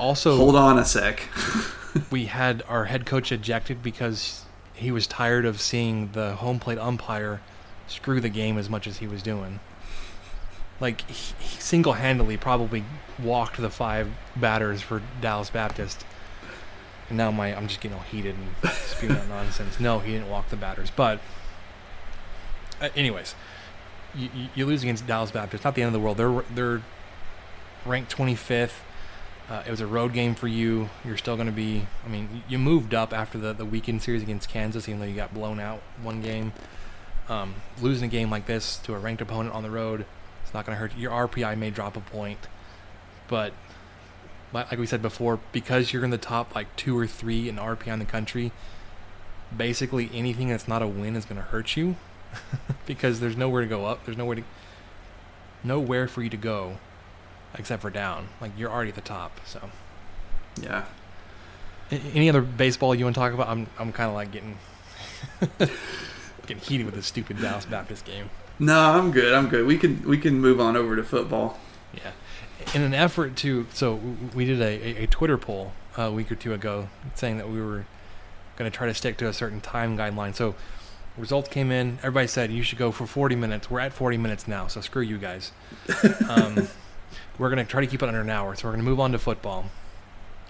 B: also,
C: hold on a sec.
B: we had our head coach ejected because he was tired of seeing the home plate umpire screw the game as much as he was doing. Like he, he single-handedly probably walked the five batters for Dallas Baptist. And now my I'm just getting all heated and spewing out nonsense. No, he didn't walk the batters, but uh, anyways, you, you, you lose against Dallas Baptist. Not the end of the world. They're they're ranked 25th. Uh, it was a road game for you. You're still going to be. I mean, you moved up after the, the weekend series against Kansas, even though you got blown out one game. Um, losing a game like this to a ranked opponent on the road, it's not going to hurt you. Your RPI may drop a point, but like we said before, because you're in the top like two or three in RPI in the country, basically anything that's not a win is going to hurt you because there's nowhere to go up. There's nowhere to nowhere for you to go except for down. Like you're already at the top. So,
C: Yeah.
B: Any other baseball you want to talk about? I'm I'm kind of like getting getting heated with this stupid Dallas Baptist game.
C: No, I'm good. I'm good. We can we can move on over to football.
B: Yeah. In an effort to, so we did a, a, a Twitter poll a week or two ago saying that we were going to try to stick to a certain time guideline. So results came in. Everybody said you should go for 40 minutes. We're at 40 minutes now, so screw you guys. Um, we're going to try to keep it under an hour. So we're going to move on to football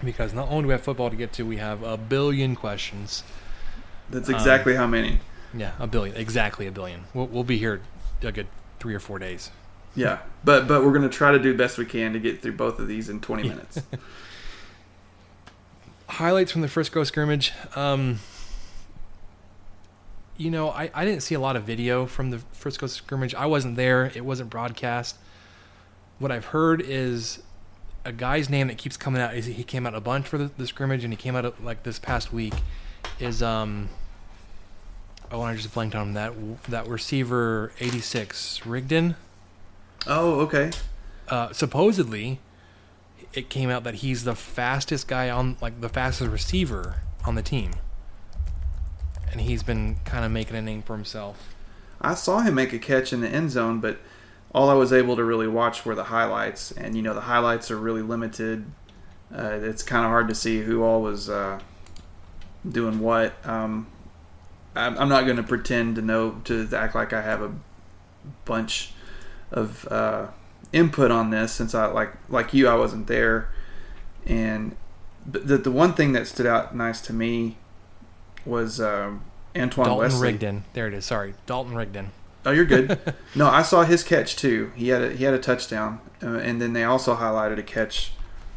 B: because not only do we have football to get to, we have a billion questions.
C: That's
B: Um,
C: exactly how many.
B: Yeah, a billion. Exactly a billion. We'll, we'll be here a good three or four days.
C: Yeah, but but we're gonna try to do the best we can to get through both of these in 20 minutes.
B: highlights from the Frisco scrimmage. Um, you know, I, I didn't see a lot of video from the Frisco scrimmage. I wasn't there. It wasn't broadcast. What I've heard is a guy's name that keeps coming out. Is he came out a bunch for the, the scrimmage, and he came out like this past week. Is um. Oh, I just blanked on him. That that receiver eighty six Rigdon.
C: oh, okay.
B: Uh, supposedly, it came out that he's the fastest guy on, like the fastest receiver on the team, and he's been kind of making a name for himself.
C: I saw him make a catch in the end zone, but all I was able to really watch were the highlights, and you know the highlights are really limited. Uh, it's kind of hard to see who all was uh, doing what. Um, I'm, I'm not going to pretend to know to act like I have a bunch of uh, input on this since I like like you I wasn't there, and the the one thing that stood out nice to me was um, Antoine
B: Dalton
C: Wesley.
B: Rigdon, there it is. Sorry, Dalton Rigdon.
C: Oh, you're good. no, I saw his catch too. He had a, he had a touchdown, uh, and then they also highlighted a catch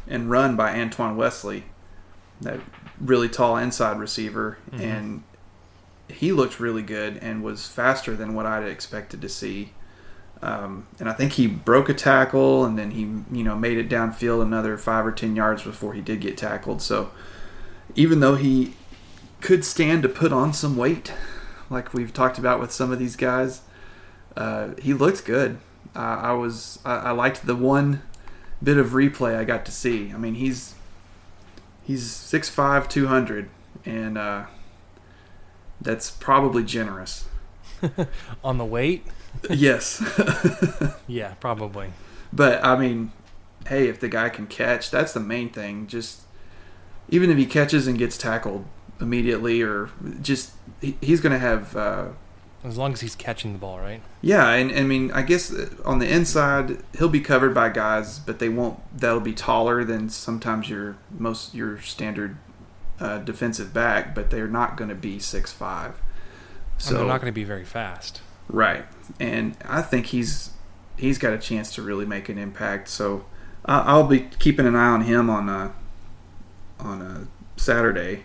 C: and run by Antoine Wesley, that really tall inside receiver, and he looked really good and was faster than what I'd expected to see. Um, and I think he broke a tackle, and then he you know made it downfield another five or ten yards before he did get tackled. So even though he could stand to put on some weight, like we've talked about with some of these guys, uh, he looked good. Uh, I was I, I liked the one bit of replay I got to see. I mean he's he's 6'5", 200, and uh, that's probably generous.
B: On the weight,
C: yes,
B: yeah, probably.
C: but I mean, hey, if the guy can catch, that's the main thing. Just even if he catches and gets tackled immediately, or just he, he's going to have. Uh,
B: As long as he's catching the ball, right?
C: Yeah, and I mean, I guess uh, on the inside he'll be covered by guys, but they won't. That'll be taller than sometimes your most your standard uh, defensive back, but they're not going to be six five.
B: So
C: So
B: they're not going to be very fast.
C: right, and I think he's he's got a chance to really make an impact. So I I'll be keeping an eye on him on uh on a Saturday.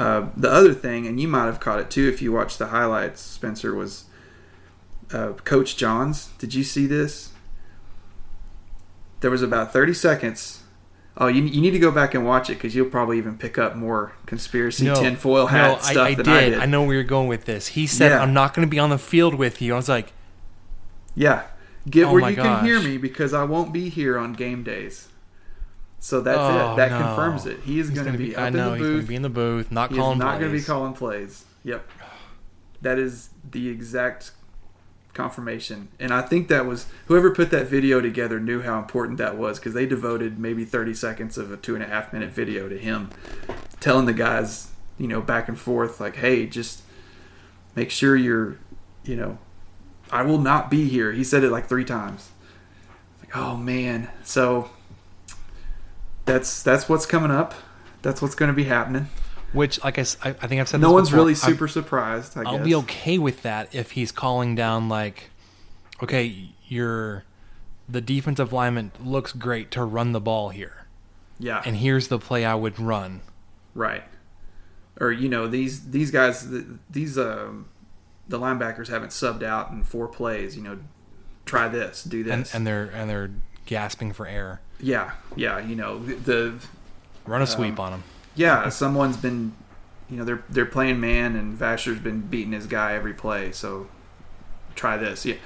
C: Uh, the other thing, and you might have caught it too if you watched the highlights, Spencer, was uh, Coach Johns. Did you see this? There was about 30 seconds. Oh, you, you need to go back and watch it because you'll probably even pick up more conspiracy tinfoil hat
B: no,
C: stuff
B: I, I
C: than
B: did.
C: I did.
B: know where you're going with this. He said,
C: Yeah.
B: "I'm not going to be on the field with you." I was like,
C: Yeah, Get
B: Oh
C: where you can hear me because I won't be here on game days. So that's
B: Oh,
C: it. That
B: no.
C: confirms it. He is going to
B: gonna
C: be, up
B: know
C: in
B: he's
C: the booth.
B: be in the booth, not
C: He
B: calling
C: not going to be calling plays. Yep. That is the exact confirmation. And I think that was whoever put that video together knew how important that was because they devoted maybe 30 seconds of a two and a half minute video to him telling the guys, you know, back and forth, like, hey, just make sure you're, you know, I will not be here. He said it like three times. Like, oh man. So that's that's what's coming up. That's what's going to be happening.
B: Which, like I, I think I've said.
C: No one's
B: before,
C: really super surprised. I
B: I'll
C: guess.
B: be okay with that if he's calling down like, okay, you're the defensive lineman looks great to run the ball here,
C: Yeah.
B: and here's the play I would run.
C: Right. Or you know these these guys these um the linebackers haven't subbed out in four plays. You know, try this, do this,
B: And, and they're and they're gasping for air.
C: Yeah, yeah. You know the
B: Run a um, sweep on him.
C: yeah someone's been you know they're they're playing man and Vasher's been beating his guy every play. So try this. Yeah.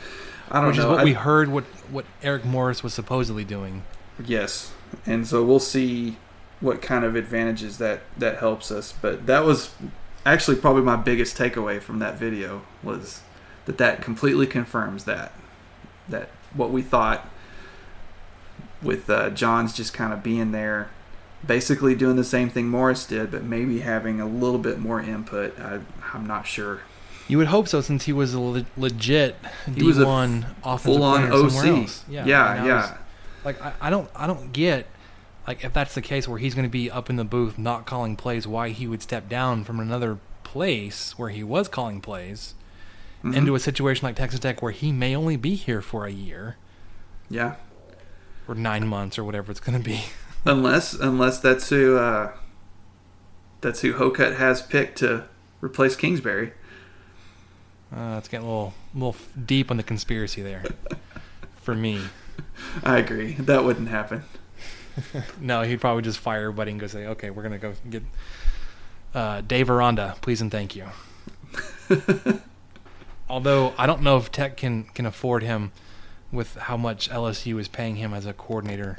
C: I don't
B: Which is
C: know.
B: what
C: I-
B: we heard. What what Eric Morris was supposedly doing.
C: Yes, and so we'll see what kind of advantages that that helps us. But that was actually probably my biggest takeaway from that video was that that completely confirms that that what we thought with uh, Johns just kind of being there, basically doing the same thing Morris did, but maybe having a little bit more input. I, I'm not sure.
B: You would hope so, since he was a le- legit
C: He was a
B: D1 offensive
C: Full on
B: somewhere
C: OC.
B: else.
C: Yeah, yeah.
B: I was- like I, I don't I don't get like if that's the case where he's going to be up in the booth not calling plays, why he would step down from another place where he was calling plays
C: Mhm.
B: into a situation like Texas Tech where he may only be here for a year
C: yeah.
B: Or nine months or whatever it's going to be.
C: unless unless that's who uh, that's who Hocutt has picked to replace Kingsbury.
B: Uh, it's getting a little little deep on the conspiracy there for me.
C: I agree. That wouldn't happen.
B: No, he'd probably just fire everybody and go say, "Okay, we're gonna go get uh, Dave Aranda, please and thank you." Although I don't know if Tech can can afford him with how much LSU is paying him as a coordinator.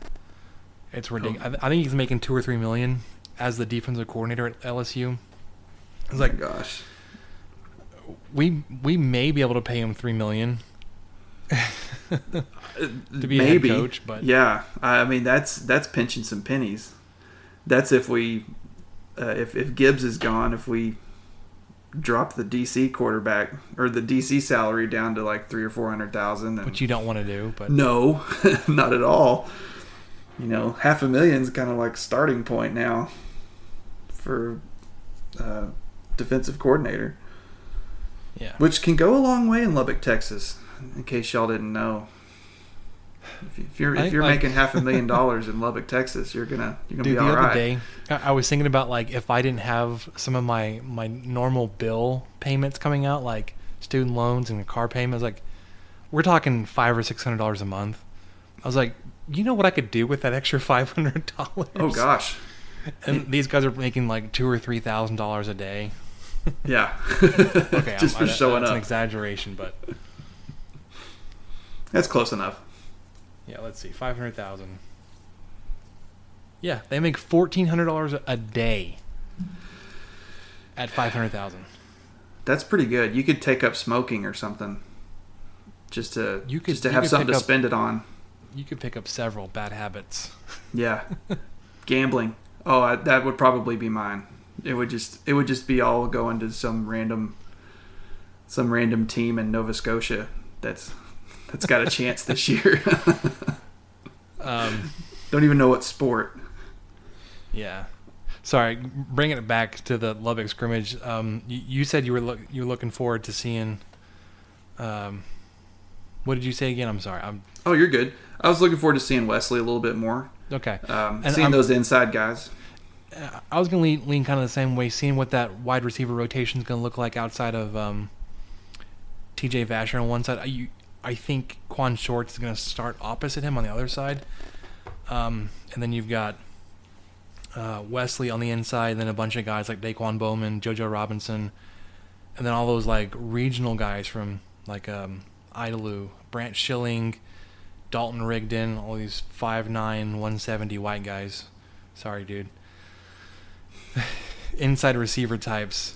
B: It's ridiculous. I, th- I think he's making two or three million as the defensive coordinator at LSU. It's like
C: Oh gosh.
B: we we may be able to pay him three million.
C: to
B: be a head coach, but-
C: yeah, I I mean that's that's pinching some pennies. That's if we uh, if if Gibbs is gone, if we drop the DC quarterback or the DC salary down to like three or four hundred thousand,
B: which you don't want to do, but
C: no, not at all. You know, half a million's kind of like starting point now for uh, defensive coordinator,
B: yeah.
C: which can go a long way in Lubbock, Texas. In case y'all didn't know, if, you're if you're
B: like-
C: making half a million dollars in Lubbock, Texas, you're gonna you're gonna
B: Dude,
C: be
B: the
C: all
B: other
C: right.
B: day, I was thinking about like if I didn't have some of my my normal bill payments coming out, like student loans and car payments, like, we're talking five or six hundred dollars a month. I was like, you know what I could do with that extra five hundred dollars?
C: Oh gosh,
B: And these guys are making like two or three thousand dollars a day.
C: yeah.
B: Okay,
C: just
B: I'm,
C: for
B: I,
C: showing
B: that's an exaggeration, but
C: That's close enough.
B: Yeah, let's see, five hundred thousand. Yeah, they make fourteen hundred dollars a day at five hundred thousand.
C: That's pretty good. You could take up smoking or something, just to
B: You could-
C: just to have something to
B: up-
C: spend it on.
B: You could pick up several bad habits.
C: Yeah, gambling. Oh, I, that would probably be mine. It would just it would just be all going to some random some random team in Nova Scotia that's that's got a chance this year.
B: Um,
C: Don't even know what sport.
B: yeah. Sorry, bringing it back to the Lubbock scrimmage. Um, you, you said you were look, you were looking forward to seeing. Um, what did you say again? I'm sorry. I'm
C: Oh, you're good. I was looking forward to seeing Wesley a little bit more.
B: okay.
C: Um, seeing
B: I'm-
C: those inside guys.
B: I was gonna lean, lean kind of the same way, seeing what that wide receiver rotation is gonna look like outside of um, T.J. Vasher on one side. You, I think Quan Shorts is gonna start opposite him on the other side, um, and then you've got uh, Wesley on the inside, and then a bunch of guys like Daquan Bowman, JoJo Robinson, and then all those like regional guys from like um, Idalou, Brant Schilling, Dalton Rigdon, all these 5'9", 170 white guys. Sorry, dude. Inside receiver types.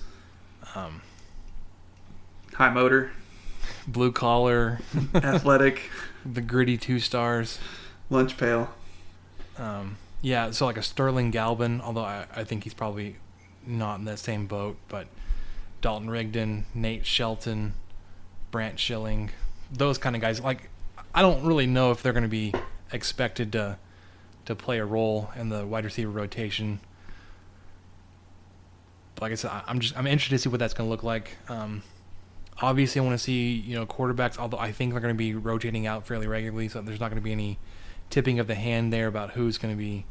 B: Um,
C: High motor,
B: blue collar,
C: athletic,
B: the gritty two stars.
C: lunch pail.
B: Um, yeah, so like a Sterling Galvin, although I, I think he's probably not in that same boat, but Dalton Rigdon, Nate Shelton, Brant Schilling, those kind of guys. Like, I don't really know if they're going to be expected to to play a role in the wide receiver rotation. But like I said, I'm just I'm interested to see what that's going to look like. Um, obviously, I want to see you know quarterbacks. Although I think they're going to be rotating out fairly regularly, so there's not going to be any tipping of the hand there about who's going to be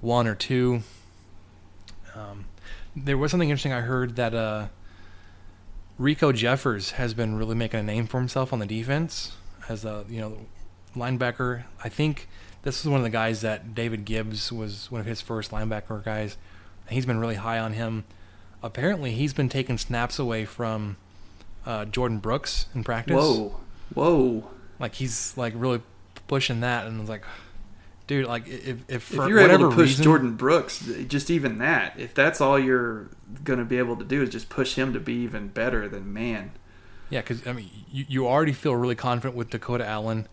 B: one or two. Um, there was something interesting I heard that uh, Rico Jeffers has been really making a name for himself on the defense as a you know linebacker. I think this is one of the guys that David Gibbs was one of his first linebacker guys. He's been really high on him. Apparently, he's been taking snaps away from uh, Jordan Brooks in practice.
C: Whoa, whoa!
B: Like he's like really pushing that, and it's like, dude, like if if,
C: If you're able to push
B: reason,
C: Jordan Brooks, just even that, if that's all you're going to be able to do is just push him to be even better, then man,
B: Yeah, because I mean, you, you already feel really confident with Dakota Allen.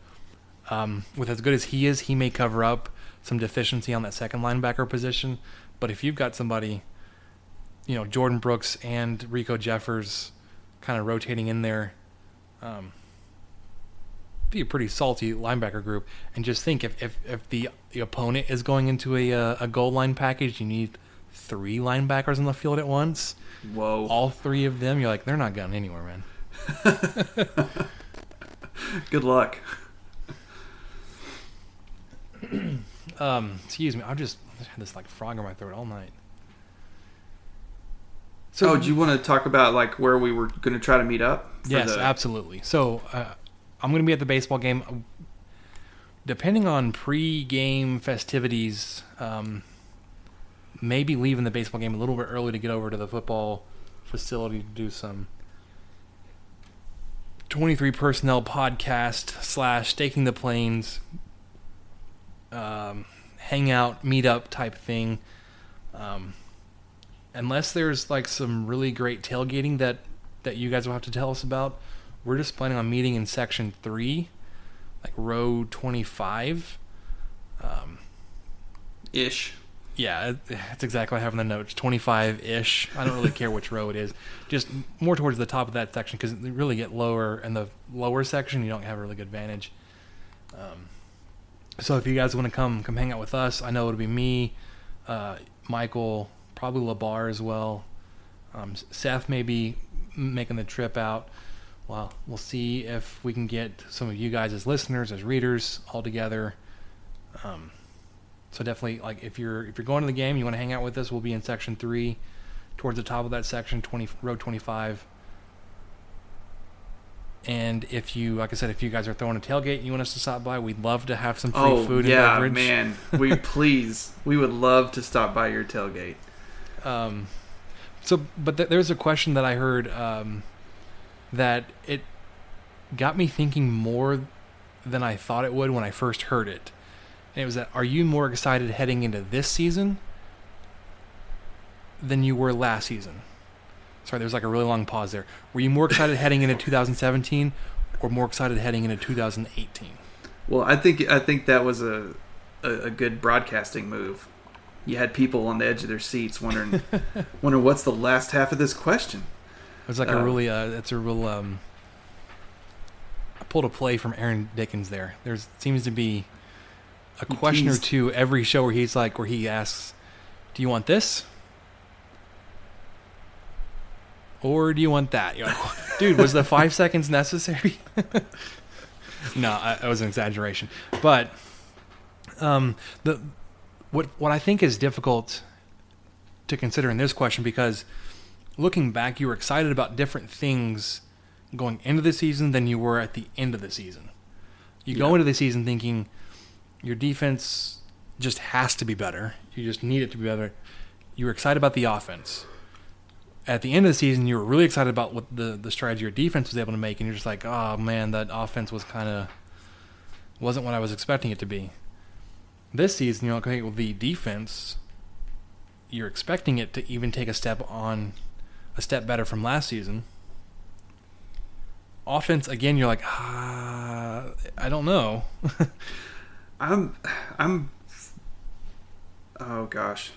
B: Um, with as good as he is, he may cover up some deficiency on that second linebacker position. But if you've got somebody, you know, Jordan Brooks and Rico Jeffers, kind of rotating in there, um, be a pretty salty linebacker group. And just think, if if, if the, the opponent is going into a uh, a goal line package, you need three linebackers on the field at once.
C: whoa!
B: All three of them, you're like, they're not going anywhere, man.
C: Good luck.
B: Um, excuse me, I just had this like frog in my throat all night.
C: So, oh, do you want to talk about like where we were going to try to meet up? for
B: yes,
C: the-
B: absolutely. So uh, I'm going to be at the baseball game. Depending on pre-game festivities, um, maybe leaving the baseball game a little bit early to get over to the football facility to do some 23 personnel podcast slash Staking the Plains um, hangout meetup type thing um, unless there's like some really great tailgating that that you guys will have to tell us about we're just planning on meeting in section 3 like row 25 um,
C: ish.
B: yeah, that's exactly what I have in the notes. 25 ish. I don't really care which row it is. Just more towards the top of that section because you really get lower in the lower section. You don't have a really good vantage. Um, so if you guys want to come come hang out with us, I know it'll be me, uh, Michael, probably Labar as well. Um, Seth may be making the trip out. Well, we'll see if we can get some of you guys as listeners, as readers, all together. Um, so definitely, like if you're if you're going to the game, you want to hang out with us, we'll be in section three, towards the top of that section, twenty row twenty five. And if you, like I said, if you guys are throwing a tailgate, and you want us to stop by, we'd love to have some free
C: Oh
B: food
C: yeah,
B: and beverage.
C: man. We please, we would love to stop by your tailgate.
B: Um, so, but th- there's a question that I heard um, that it got me thinking more than I thought it would when I first heard it. And it was that: Are you more excited heading into this season than you were last season? Sorry, there's like a really long pause there. Were you more excited heading into 2017, or more excited heading into 2018?
C: Well, I think I think that was a, a a good broadcasting move. You had people on the edge of their seats wondering wondering what's the last half of this question.
B: It's like a
C: Uh,
B: really, uh, it's a real. Um, I pulled a play from Aaron Dickens there. There seems to be a question or two every show where he's like, where he asks, "Do you want this?" Or do you want that? You're like, dude, was the five seconds necessary? no, I, that was an exaggeration. But um, the what what I think is difficult to consider in this question because looking back, you were excited about different things going into the season than you were at the end of the season. You go into the season thinking your defense just has to be better. You just need it to be better. You were excited about the offense. at the end of the season, you were really excited about what the the strides your defense was able to make, and you're just like, oh man, that offense was kind of wasn't what I was expecting it to be. This season, you're like, okay, well, the defense, you're expecting it to even take a step on, a step better from last season. Offense, again, you're like, ah, I don't know.
C: I'm, I'm. Oh gosh,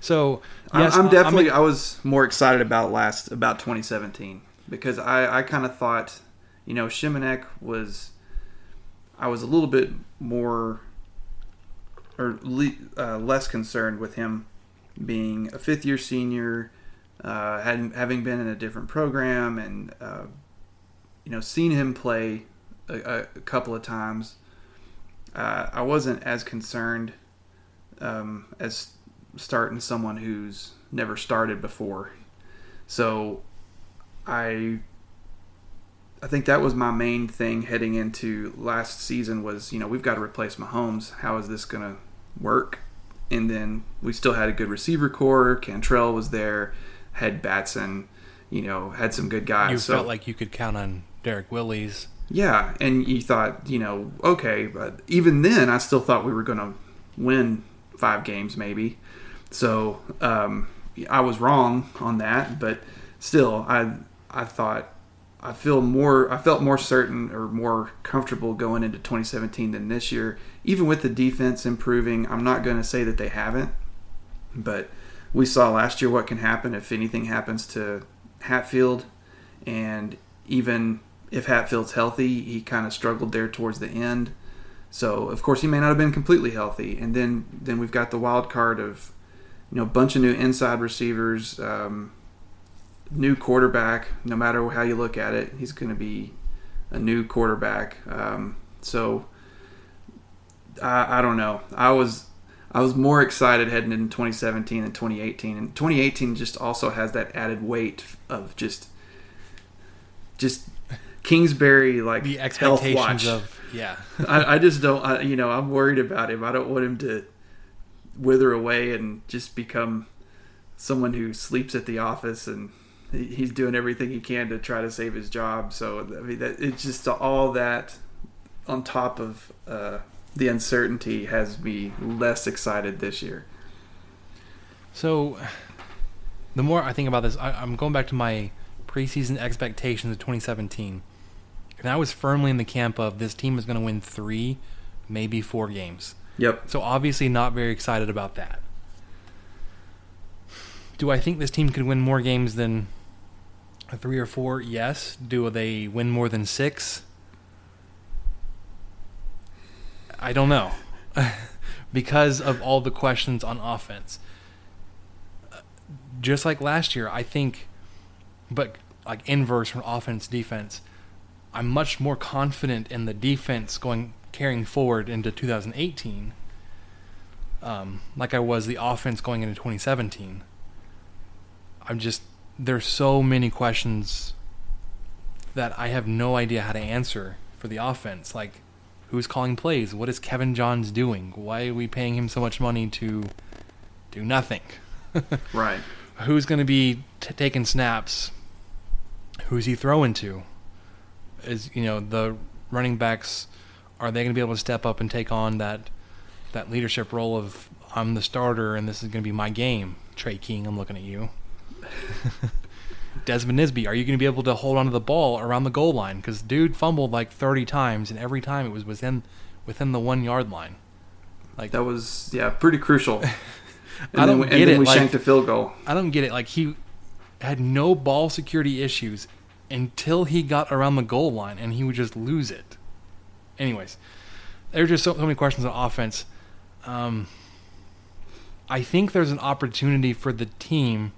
B: so
C: I'm-
B: yes,
C: I'm definitely.
B: I'm-
C: I was more excited about last about 2017 because I I kind of thought, you know, Shimonek was. I was a little bit more, or le, uh, less concerned with him being a fifth year senior, uh, had, having been in a different program, and uh, you know, seen him play a, a couple of times. Uh, I wasn't as concerned um, as starting someone who's never started before. So I I think that was my main thing heading into last season was, you know, we've got to replace Mahomes. How is this going to work? And then we still had a good receiver core. Cantrell was there, had Batson, you know, had some good guys.
B: you
C: so
B: felt like you could count on Derrick Willies.
C: yeah, and you thought, you know, okay, but even then, I still thought we were going to win five games, maybe. So um, I was wrong on that, but still, I I thought I feel more, I felt more certain or more comfortable going into 2017 than this year. Even with the defense improving, I'm not going to say that they haven't, but we saw last year what can happen if anything happens to Hatfield, and even if Hatfield's healthy, he kind of struggled there towards the end. So of course he may not have been completely healthy, and then then we've got the wild card of you know a bunch of new inside receivers, um, new quarterback. No matter how you look at it, he's going to be a new quarterback. Um, so I, I don't know. I was I was more excited heading into 2017 than 2018, and 2018 just also has that added weight of just just Kingsbury like
B: The
C: health
B: expectations
C: watch.
B: of yeah.
C: I, I just don't. I, you know, I'm worried about him. I don't want him to wither away and just become someone who sleeps at the office and he's doing everything he can to try to save his job. So I mean, that it's just all that on top of uh, the uncertainty has me less excited this year.
B: So, the more I think about this, I, I'm going back to my preseason expectations of 2017, and I was firmly in the camp of this team is going to win three, maybe four games.
C: Yep.
B: So obviously, not very excited about that. Do I think this team could win more games than three or four? Yes. Do they win more than six? I don't know. because of all the questions on offense. Just like last year, I think, but like inverse from offense defense, I'm much more confident in the defense going carrying forward into 2018, um, like I was the offense going into 2017. I'm just there's so many questions that I have no idea how to answer for the offense. Like, who's calling plays? What is Kevin Johns doing? Why are we paying him so much money to do nothing?
C: Right.
B: who's going to be t- taking snaps? Who's he throwing to? Is you know the running backs are they going to be able to step up and take on that that leadership role of I'm the starter and this is going to be my game? Tre King, I'm looking at you. Desmond Nisby, are you going to be able to hold onto the ball around the goal line? Because dude fumbled like 30 times, and every time it was within within the one yard line. Like
C: That was yeah pretty crucial. And
B: I don't
C: then
B: get
C: and then
B: it,
C: we
B: like-
C: shanked a field goal.
B: I don't get it. Like he had no ball security issues until he got around the goal line, and he would just lose it. Anyways, there's just so, so many questions on offense. Um, I think there's an opportunity for the team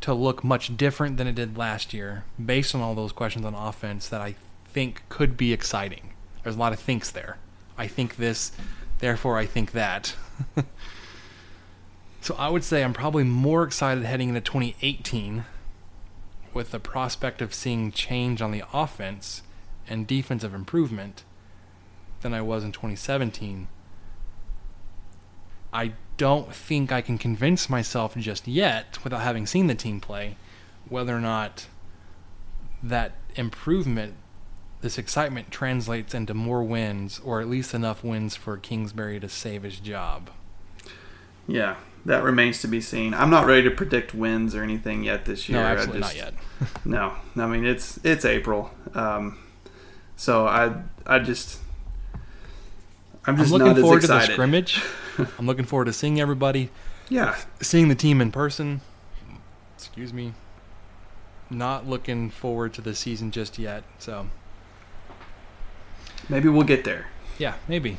B: to look much different than it did last year, based on all those questions on offense that I think could be exciting. There's a lot of thinks there. I think this, therefore I think that. So I would say I'm probably more excited heading into 2018 with the prospect of seeing change on the offense and defensive improvement than I was in 2017. I don't think I can convince myself just yet, without having seen the team play, whether or not that improvement, this excitement translates into more wins, or at least enough wins for Kingsbury to save his job.
C: Yeah, that remains to be seen. I'm not ready to predict wins or anything yet this year.
B: No, absolutely
C: just-
B: not yet.
C: No, I mean it's it's April, um, so I I just I'm
B: I'm looking
C: not
B: forward
C: as
B: to the scrimmage. I'm looking forward to seeing everybody,
C: Yeah,
B: seeing the team in person. Excuse me. Not looking forward to the season just yet. So
C: maybe we'll get there.
B: yeah, maybe.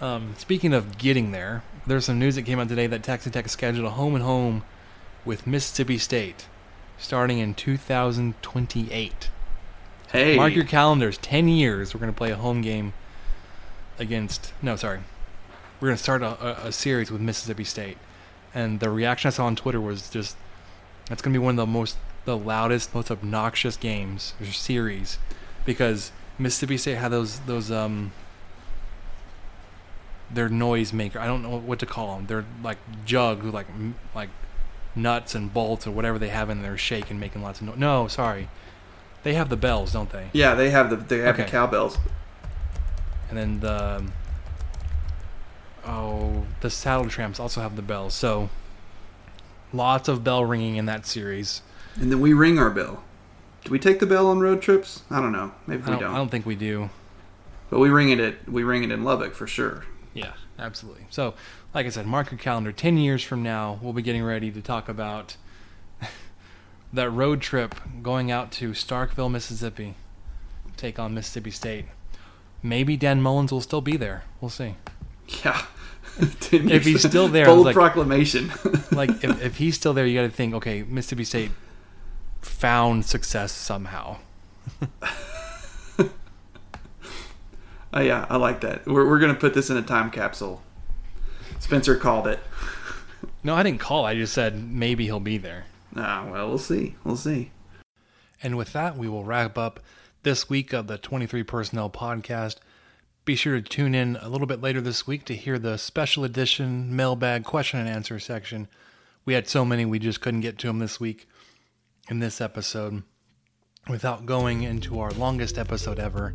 B: Um, speaking of getting there, there's some news that came out today that Texas Tech scheduled a home and home with Mississippi State starting in 2028.
C: Hey,
B: Mark your calendars. Ten years. We're going to play a home game against. No, sorry. We're going to start a, a, series with Mississippi State, and the reaction I saw on Twitter was just that's going to be one of the most, the loudest, most obnoxious games or series, because Mississippi State had those those um. Their noise maker. I don't know what to call them. They're like jug, like like nuts and bolts or whatever they have in their shake and making lots of noise. No, sorry. They have the bells, don't they?
C: yeah, they have the they have the
B: Okay.
C: cowbells.
B: And then the oh, the saddle tramps also have the bells. So lots of bell ringing in that series.
C: And then we ring our bell. Do we take the bell on road trips? I don't know. Maybe
B: I
C: we
B: don't,
C: don't.
B: I don't think we do.
C: But we ring it at we ring it in Lubbock for sure.
B: Yeah, absolutely. So, like I said, mark your calendar. Ten years from now, we'll be getting ready to talk about that road trip going out to Starkville, Mississippi, take on Mississippi State. Maybe Dan Mullins will still be there. We'll see.
C: Yeah.
B: If he's still there,
C: bold
B: like-
C: proclamation.
B: like if, if he's still there, you got to think, okay, Mississippi State found success somehow.
C: Oh yeah, I like that. We're we're gonna put this in a time capsule. Spencer called it.
B: No, I didn't call. I just said maybe he'll be there.
C: Ah, well, we'll see. We'll see.
B: And with that, we will wrap up this week of the 23 Personnel Podcast. Be sure to tune in a little bit later this week to hear the special edition mailbag question and answer section. We had so many we just couldn't get to them this week in this episode without going into our longest episode ever.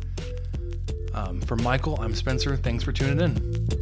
B: Um, for Michael, I'm Spencer. Thanks for tuning in.